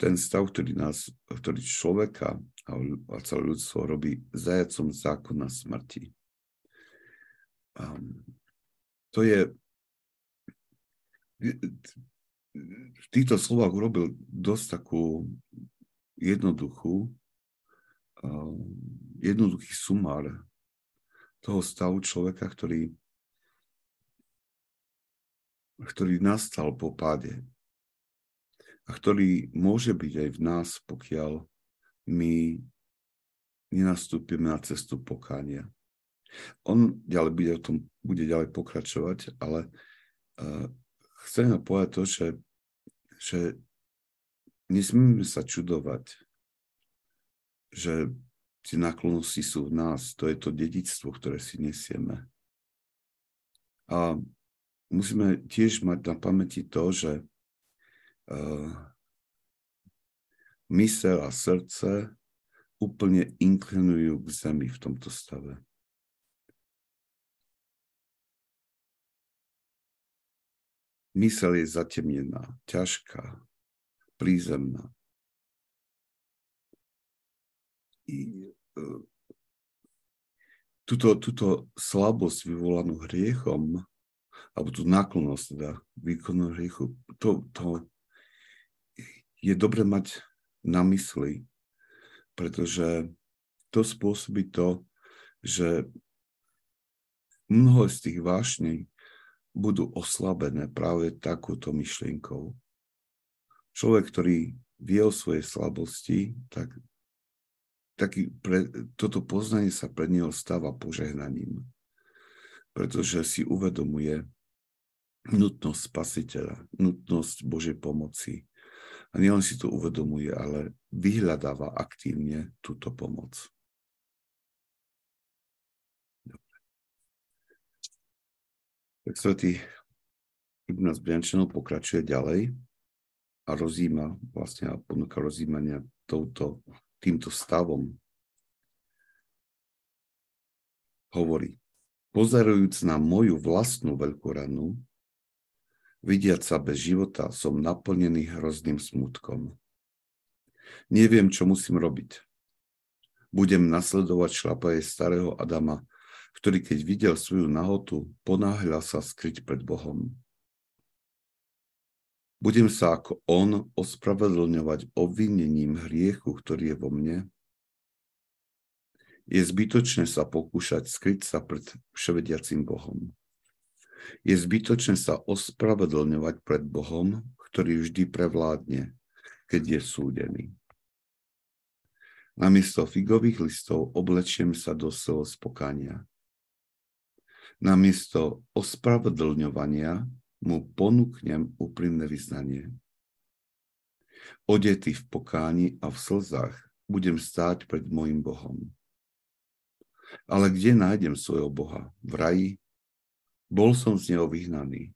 ten stav, ktorý, nás, ktorý človeka a celé ľudstvo robí zajacom zákona smrti. Um, to je v týchto slovách urobil dosť takú jednoduchú, um, jednoduchý sumár toho stavu človeka, ktorý ktorý nastal po páde a ktorý môže byť aj v nás, pokiaľ my nenastúpime na cestu pokánia. On ďalej bude o tom bude ďalej pokračovať, ale uh, chcem povedať to, že, že nesmíme sa čudovať, že tie náklonnosti sú v nás, to je to dedictvo, ktoré si nesieme. A musíme tiež mať na pamäti to, že uh, mysel a srdce úplne inklinujú k zemi v tomto stave. Mysel je zatemnená, ťažká, prízemná. I, uh, túto, túto slabosť vyvolanú hriechom, alebo tú náklonnosť teda výkonu hriechu, to, to je dobre mať na mysli, pretože to spôsobí to, že mnoho z tých vášní budú oslabené práve takúto myšlienkou. Človek, ktorý vie o svojej slabosti, tak taký pre, toto poznanie sa pred neho stáva požehnaním, pretože si uvedomuje nutnosť spasiteľa, nutnosť Božej pomoci. A nielen si to uvedomuje, ale vyhľadáva aktívne túto pomoc. Dobre. Tak svetý Ignác Briančanov pokračuje ďalej a rozíma, vlastne a ponúka rozímania touto týmto stavom. Hovorí, pozerujúc na moju vlastnú veľkú ranu, vidiac sa bez života, som naplnený hrozným smutkom. Neviem, čo musím robiť. Budem nasledovať šlapaje starého Adama, ktorý keď videl svoju nahotu, ponáhľal sa skryť pred Bohom. Budem sa ako on ospravedlňovať obvinením hriechu, ktorý je vo mne? Je zbytočné sa pokúšať skryť sa pred vševediacim Bohom. Je zbytočné sa ospravedlňovať pred Bohom, ktorý vždy prevládne, keď je súdený. Namiesto figových listov oblečiem sa do spokania. Namiesto ospravedlňovania mu ponúknem úprimné vyznanie. Odetý v pokáni a v slzách budem stáť pred môjim Bohom. Ale kde nájdem svojho Boha? V raji? Bol som z neho vyhnaný.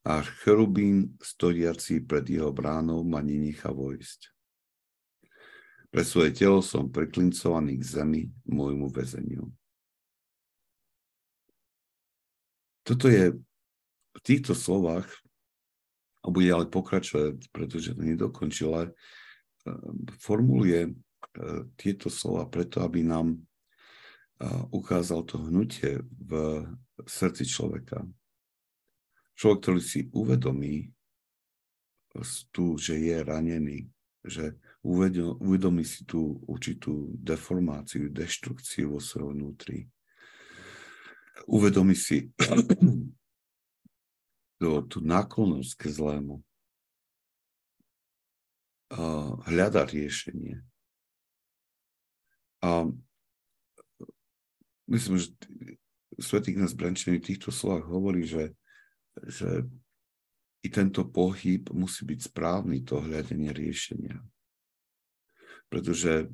A cherubín stojiaci pred jeho bránou ma nenechá vojsť. Pre svoje telo som preklincovaný k zemi, môjmu väzeniu. Toto je v týchto slovách, a bude ale pokračovať, pretože to nedokončila, e, formuluje e, tieto slova preto, aby nám e, ukázal to hnutie v srdci človeka. Človek, ktorý si uvedomí tu, že je ranený, že uvedomí si tú určitú deformáciu, deštrukciu vo svojom vnútri. Uvedomí si tú, náklonnosť k zlému. Hľada riešenie. A myslím, že Svetý nás Brančený v týchto slovách hovorí, že, že i tento pohyb musí byť správny, to hľadenie riešenia. Pretože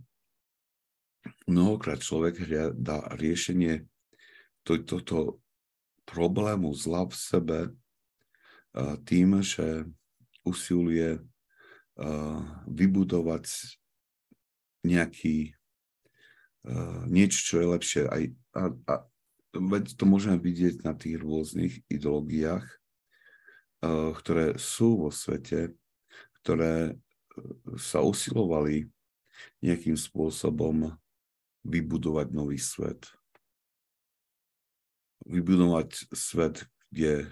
mnohokrát človek hľadá riešenie tohto to, problému zla v sebe tým, že usiluje vybudovať nejaký niečo, čo je lepšie. Aj, a, a to môžeme vidieť na tých rôznych ideológiách, ktoré sú vo svete, ktoré e, sa usilovali nejakým spôsobom vybudovať nový svet. Vybudovať svet, kde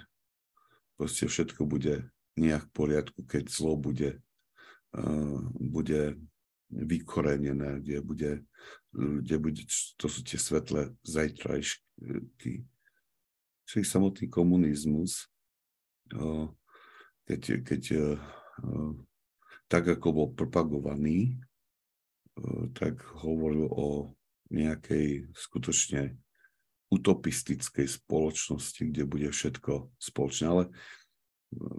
proste všetko bude nejak v poriadku, keď zlo bude, uh, bude vykorenené, kde bude, kde bude, to sú tie svetlé zajtrajšky. Čiže samotný komunizmus, keď, keď tak, ako bol propagovaný, tak hovoril o nejakej skutočne utopistickej spoločnosti, kde bude všetko spoločné. Ale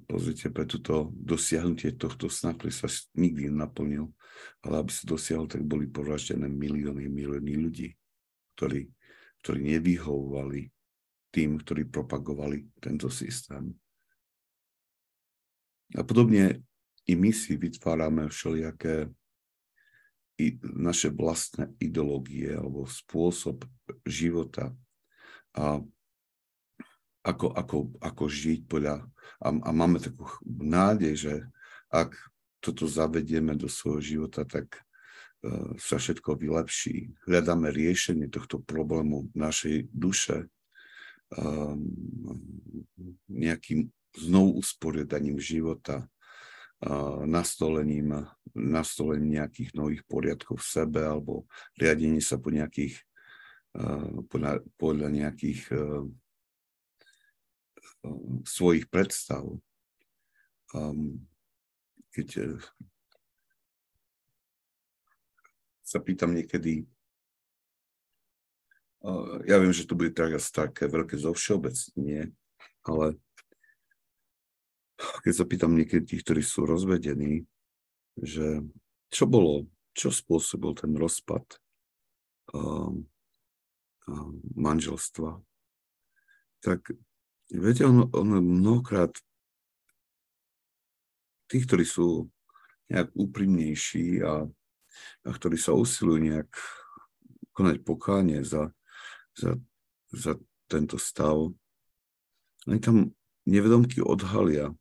pozrite, pre toto dosiahnutie tohto sna, ktorý sa nikdy nenaplnil, ale aby sa dosiahol, tak boli povraždené milióny, milióny ľudí, ktorí, ktorí nevyhovovali tým, ktorí propagovali tento systém. A podobne i my si vytvárame všelijaké i naše vlastné ideológie alebo spôsob života a ako, ako, ako žiť podľa... A, a máme takú nádej, že ak toto zavedieme do svojho života, tak uh, sa všetko vylepší. Hľadáme riešenie tohto problému našej duše um, nejakým znovu usporiadaním života, nastolením, nastolením nejakých nových poriadkov v sebe alebo riadenie sa po nejakých, uh, podľa, podľa nejakých uh, svojich predstav. Um, keď eh, sa pýtam niekedy, uh, ja viem, že to bude teraz také veľké zovšeobecnenie, ale keď sa pýtam niekedy tých, ktorí sú rozvedení, že čo bolo, čo spôsobil ten rozpad um, um, manželstva, tak Viete, on, on mnohokrát tí, ktorí sú nejak úprimnejší a, a ktorí sa usilujú nejak konať pokánie za, za, za tento stav, oni tam nevedomky odhalia,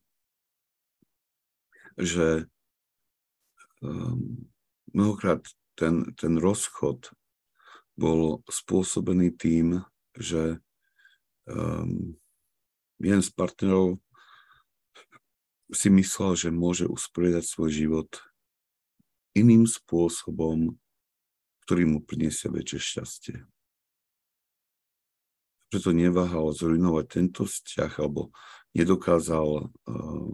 že um, mnohokrát ten, ten rozchod bol spôsobený tým, že um, jeden z partnerov si myslel, že môže usporiadať svoj život iným spôsobom, ktorý mu priniesie väčšie šťastie. Preto neváhal zrujnovať tento vzťah alebo nedokázal uh,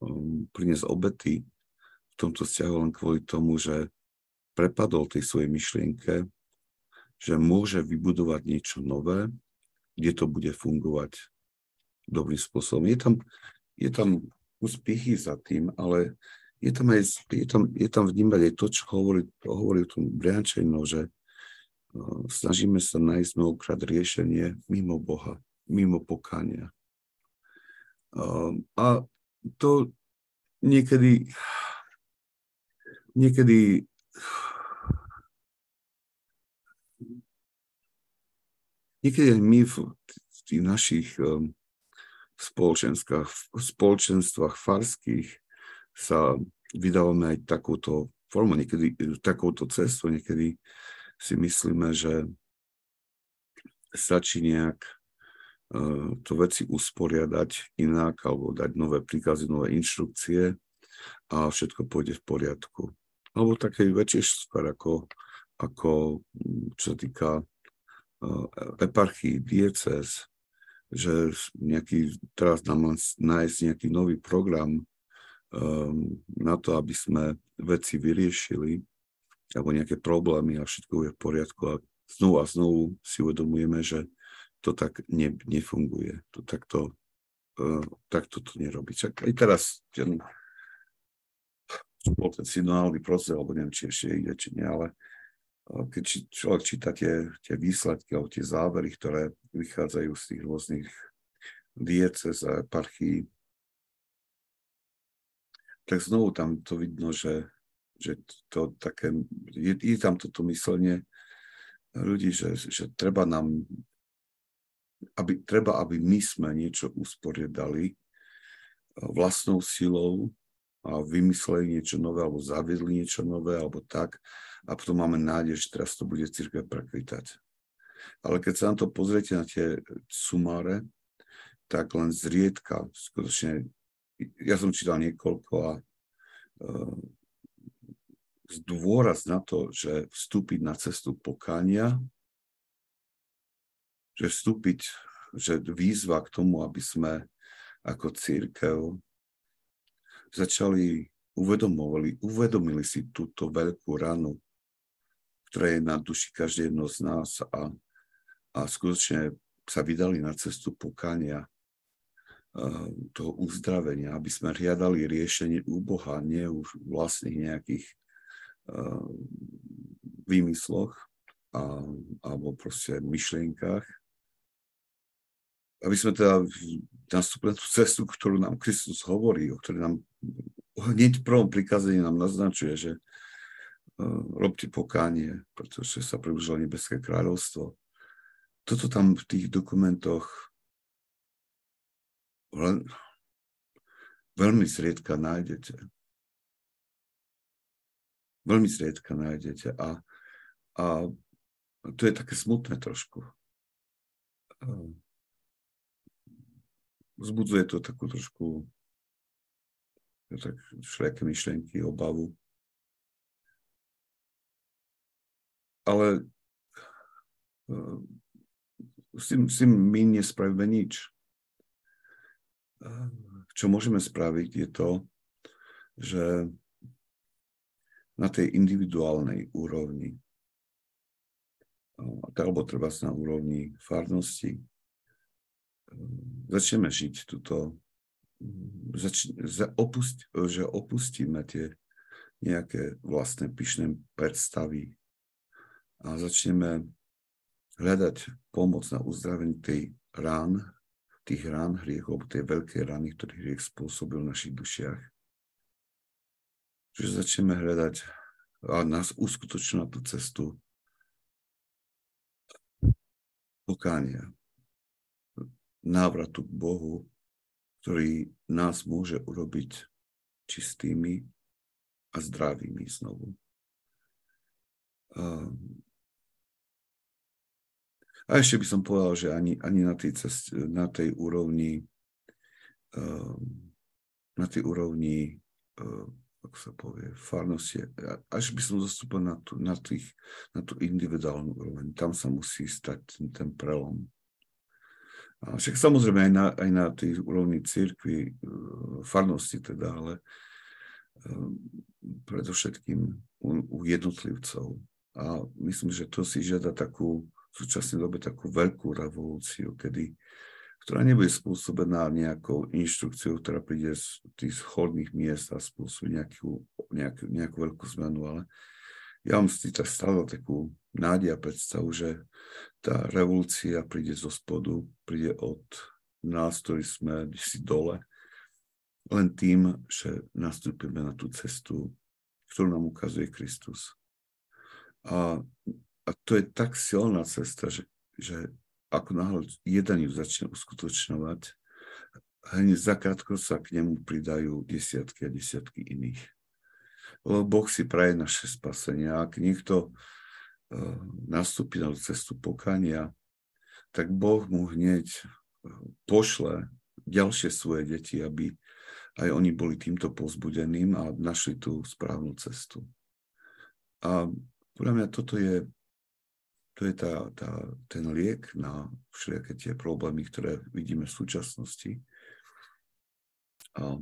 um, priniesť obety v tomto vzťahu len kvôli tomu, že prepadol tej svojej myšlienke, že môže vybudovať niečo nové, kde to bude fungovať dobrým spôsobom. Je tam, je tam kus za tým, ale je tam, aj, je tam, je tam vnímať aj to, čo hovorí, hovorí o tom Briančejno, že snažíme sa nájsť mnohokrát riešenie mimo Boha, mimo pokania. A to niekedy niekedy niekedy aj my v tých našich um, spoločenstvách farských sa vydávame aj takúto formu, niekedy takouto cestu, niekedy si myslíme, že stačí nejak uh, to veci usporiadať inak alebo dať nové príkazy, nové inštrukcie a všetko pôjde v poriadku. Alebo také väčšie sfér ako, ako čo sa týka uh, eparchii, diecez, že nejaký, teraz nám len nájsť nejaký nový program um, na to, aby sme veci vyriešili, alebo nejaké problémy a všetko je v poriadku a znovu a znovu si uvedomujeme, že to tak ne, nefunguje. To takto, uh, takto to nerobí. Čak aj teraz ten, bol ten synodálny proces, alebo neviem, či ešte ide, či nie, ale keď človek číta tie, tie výsledky alebo tie závery, ktoré vychádzajú z tých rôznych diecez a eparchií, tak znovu tam to vidno, že, že to také, je, je tam toto myslenie ľudí, že, že treba nám, aby, treba, aby my sme niečo usporiadali vlastnou silou a vymysleli niečo nové, alebo zaviedli niečo nové, alebo tak. A potom máme nádej, že teraz to bude církev prekvitať. Ale keď sa na to pozriete na tie sumáre, tak len zriedka, skutočne, ja som čítal niekoľko a uh, zdôraz na to, že vstúpiť na cestu pokánia, že vstúpiť, že výzva k tomu, aby sme ako církev začali uvedomovali, uvedomili si túto veľkú ranu, ktorá je na duši každé jedno z nás a, a skutočne sa vydali na cestu pokania, toho uzdravenia, aby sme hľadali riešenie u Boha, nie už vlastných nejakých výmysloch a, alebo proste myšlienkach. Aby sme teda nastúpili na tú cestu, ktorú nám Kristus hovorí, o ktorej nám hneď v prvom prikazení nám naznačuje, že uh, robte pokánie, pretože sa približilo nebeské kráľovstvo. Toto tam v tých dokumentoch len, veľmi zriedka nájdete. Veľmi zriedka nájdete a, a to je také smutné trošku. Zbudzuje to takú trošku tak všelijaké myšlenky, obavu. Ale s tým, s tým my nespravíme nič. Uh, čo môžeme spraviť je to, že na tej individuálnej úrovni, uh, alebo treba na úrovni farnosti, začneme žiť túto zač- za opust- že opustíme tie nejaké vlastné pyšné predstavy a začneme hľadať pomoc na uzdravenie tej rán, tých rán hriechov, tej veľkej rany, ktorý hriech spôsobil v našich dušiach. Čiže začneme hľadať a nás uskutočnú na tú cestu pokánia, návratu k Bohu, ktorý nás môže urobiť čistými a zdravými znovu. A ešte by som povedal, že ani, ani na, tej cest, na tej úrovni na tej úrovni ako sa povie, farnosti, až by som zastúpil na, tú, na, tých, na tú individuálnu úroveň. Tam sa musí stať ten, ten prelom. A však samozrejme aj na, aj na tej úrovni církvy, e, farnosti teda, ale e, predovšetkým u, u jednotlivcov. A myslím, že to si žiada takú, súčasnej dobe takú veľkú revolúciu, kedy, ktorá nebude spôsobená nejakou inštrukciou, ktorá príde z tých schodných miest a spôsobí nejakú, nejakú, nejakú veľkú zmenu, ale ja mám si tak stále takú nádej a predstavu, že tá revolúcia príde zo spodu, príde od nás, ktorí sme si dole, len tým, že nastúpime na tú cestu, ktorú nám ukazuje Kristus. A, a to je tak silná cesta, že, že ako náhle jeden ju začne uskutočňovať, hneď zakrátko sa k nemu pridajú desiatky a desiatky iných. Lebo Boh si praje naše spasenie. Ak niekto Eh, nastúpi na cestu pokania, tak Boh mu hneď eh, pošle ďalšie svoje deti, aby aj oni boli týmto pozbudeným a našli tú správnu cestu. A podľa mňa toto je, to je tá, tá, ten liek na všelijaké tie problémy, ktoré vidíme v súčasnosti. A,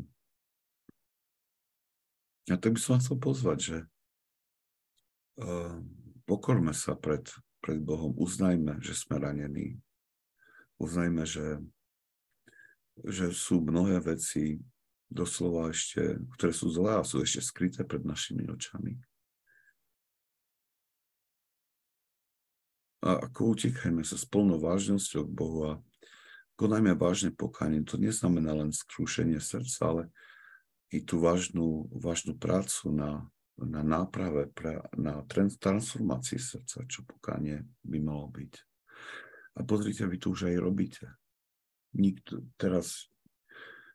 a tak by som vás chcel pozvať, že uh, pokorme sa pred, pred Bohom, uznajme, že sme ranení. Uznajme, že, že sú mnohé veci doslova ešte, ktoré sú zlé a sú ešte skryté pred našimi očami. A ako utekajme sa s plnou vážnosťou k Bohu a konajme vážne pokánie. To neznamená len skrúšenie srdca, ale i tú vážnu, vážnu prácu na, na náprave, pre, na transformácii srdca, čo pokánie by malo byť. A pozrite, vy to už aj robíte. Nikto, teraz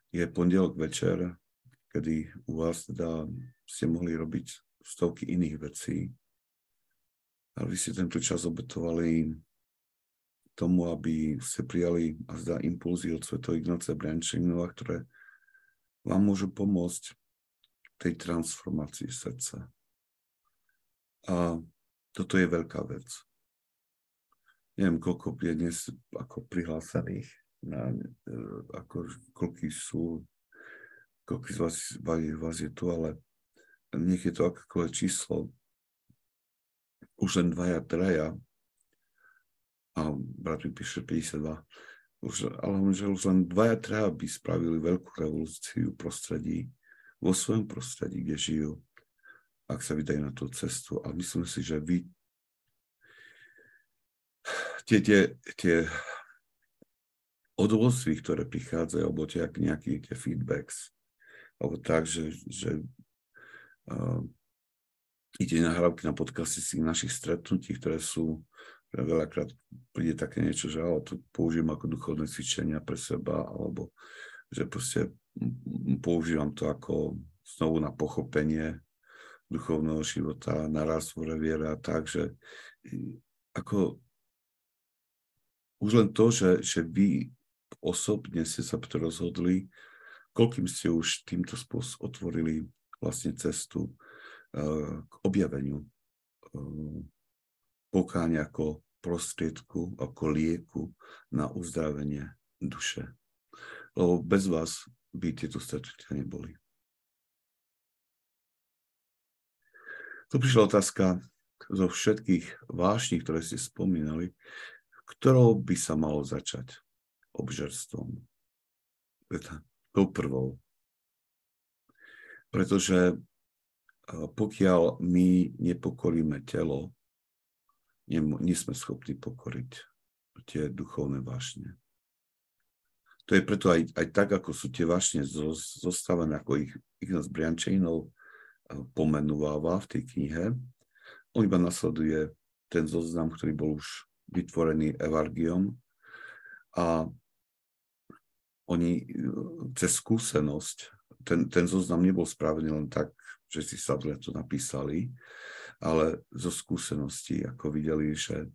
je pondelok večer, kedy u vás teda ste mohli robiť stovky iných vecí, ale vy ste tento čas obetovali tomu, aby ste prijali a zdá impulzy od Sv. Ignácia Briančinova, ktoré vám môžu pomôcť tej transformácii srdca. A toto je veľká vec. Neviem, koľko je dnes ako prihlásených, na, e, ako, koľko sú, koľko z vás, vás je tu, ale nech je to akékoľvek číslo, už len dvaja, traja, a brat mi píše 52, už, ale že už len dvaja traja by spravili veľkú revolúciu v prostredí, vo svojom prostredí, kde žijú, ak sa vydajú na tú cestu. A myslím si, že vy tie, tie, tie odvolství, ktoré prichádzajú, alebo tie nejaké tie feedbacks, alebo tak, že, že uh, ide nahrávky na podcasty z našich stretnutí, ktoré sú veľakrát príde také niečo, že ale to použijem ako duchovné cvičenia pre seba, alebo že proste používam to ako znovu na pochopenie duchovného života, na rozvore viera, že ako už len to, že, že vy osobne ste sa rozhodli, koľkým ste už týmto spôsobom otvorili vlastne cestu k objaveniu uh, pokáň ako prostriedku, ako lieku na uzdravenie duše. Lebo bez vás by tieto stretnutia neboli. Tu prišla otázka zo všetkých vášní, ktoré ste spomínali, ktorou by sa malo začať obžerstvom. Tou prvou. Pretože pokiaľ my nepokoríme telo, nie sme schopní pokoriť tie duchovné vášne. To je preto aj, aj tak, ako sú tie vášne zostávané, ako ich Ignác Briančejnov eh, pomenúváva v tej knihe. On iba nasleduje ten zoznam, ktorý bol už vytvorený Evargiom a oni eh, cez skúsenosť, ten, ten zoznam nebol spravený len tak, že si sadli a to napísali, ale zo skúseností, ako videli, že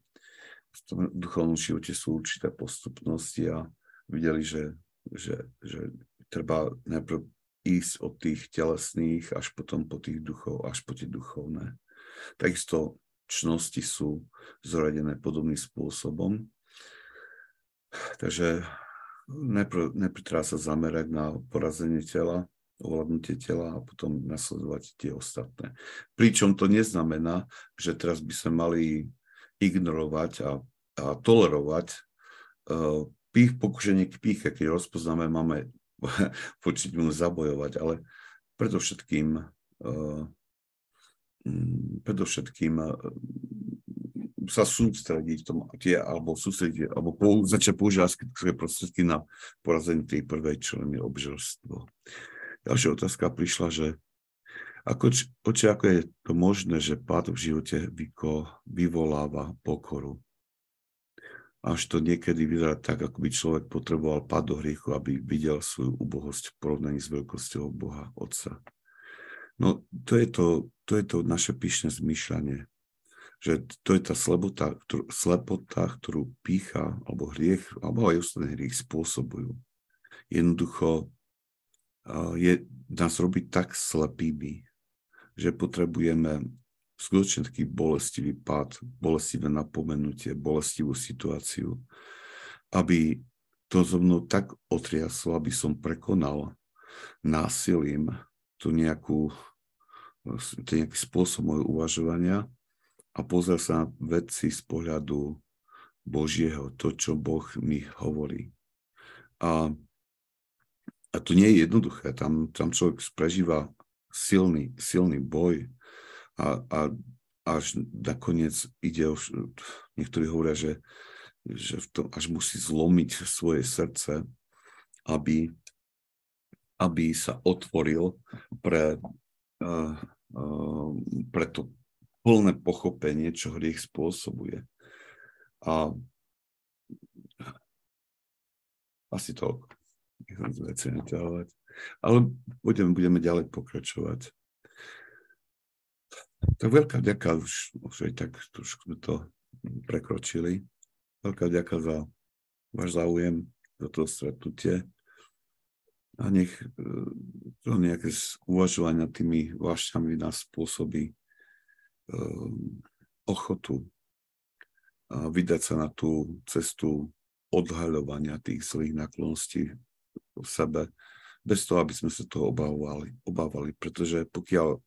v tom duchovnom živote sú určité postupnosti a videli, že, že, že treba najprv ísť od tých telesných až potom po tých duchov, až po tie duchovné. Takisto čnosti sú zoradené podobným spôsobom. Takže najprv, najprv treba sa zamerať na porazenie tela, ovládnutie tela a potom nasledovať tie ostatné. Pričom to neznamená, že teraz by sme mali ignorovať a, a tolerovať uh, pých, pokušenie k píche, keď rozpoznáme, máme počít mu zabojovať, ale predovšetkým uh, predovšetkým uh, sa sústrediť v tom, tie, alebo sústrediť, alebo pou, začať používať prostriedky na porazenie tej prvej, čo je obžerstvo. Ďalšia otázka prišla, že ako, oči, ako je to možné, že pád v živote vyko, vyvoláva pokoru? Až to niekedy vyzerá tak, ako by človek potreboval pád do hriechu, aby videl svoju ubohosť v porovnaní s veľkosťou Boha Otca. No to je to, to, je to naše pyšné zmýšľanie, že to je tá slepota, ktorú, slepota, ktorú pícha, alebo hriech, alebo aj ostatné hriech spôsobujú. Jednoducho je, nás robiť tak slepými, že potrebujeme skutočne taký bolestivý pád, bolestivé napomenutie, bolestivú situáciu, aby to zo mnou tak otriaslo, aby som prekonal násilím tu nejakú, nejaký spôsob môjho uvažovania a pozrel sa na veci z pohľadu Božieho, to, čo Boh mi hovorí. A a to nie je jednoduché. Tam, tam človek prežíva silný, silný boj a, a až nakoniec ide, už, niektorí hovoria, že, že v tom až musí zlomiť svoje srdce, aby, aby sa otvoril pre, uh, uh, pre to plné pochopenie, čo hriech spôsobuje. A asi toľko veci naťahovať. Ale budeme, budeme ďalej pokračovať. Tak veľká ďaká, už, už aj tak trošku to prekročili. Veľká ďaká za váš záujem, za to stretnutie. A nech e, to nejaké uvažovania tými vášňami nás spôsobí um, ochotu vydať sa na tú cestu odhaľovania tých zlých nákloností v sebe, bez toho, aby sme sa toho obávali, obávali pretože pokiaľ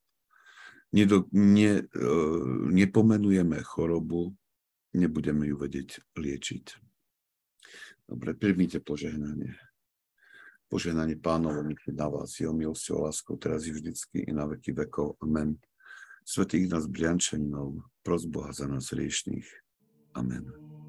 nedo, ne, e, nepomenujeme chorobu, nebudeme ju vedieť liečiť. Dobre, príjmite požehnanie. Požehnanie pánovo nech na vás, jeho milosťou láskou, teraz i vždycky, i na veky vekov. Amen. Svetý nás Briančaninov, pros Boha za nás riešných. Amen.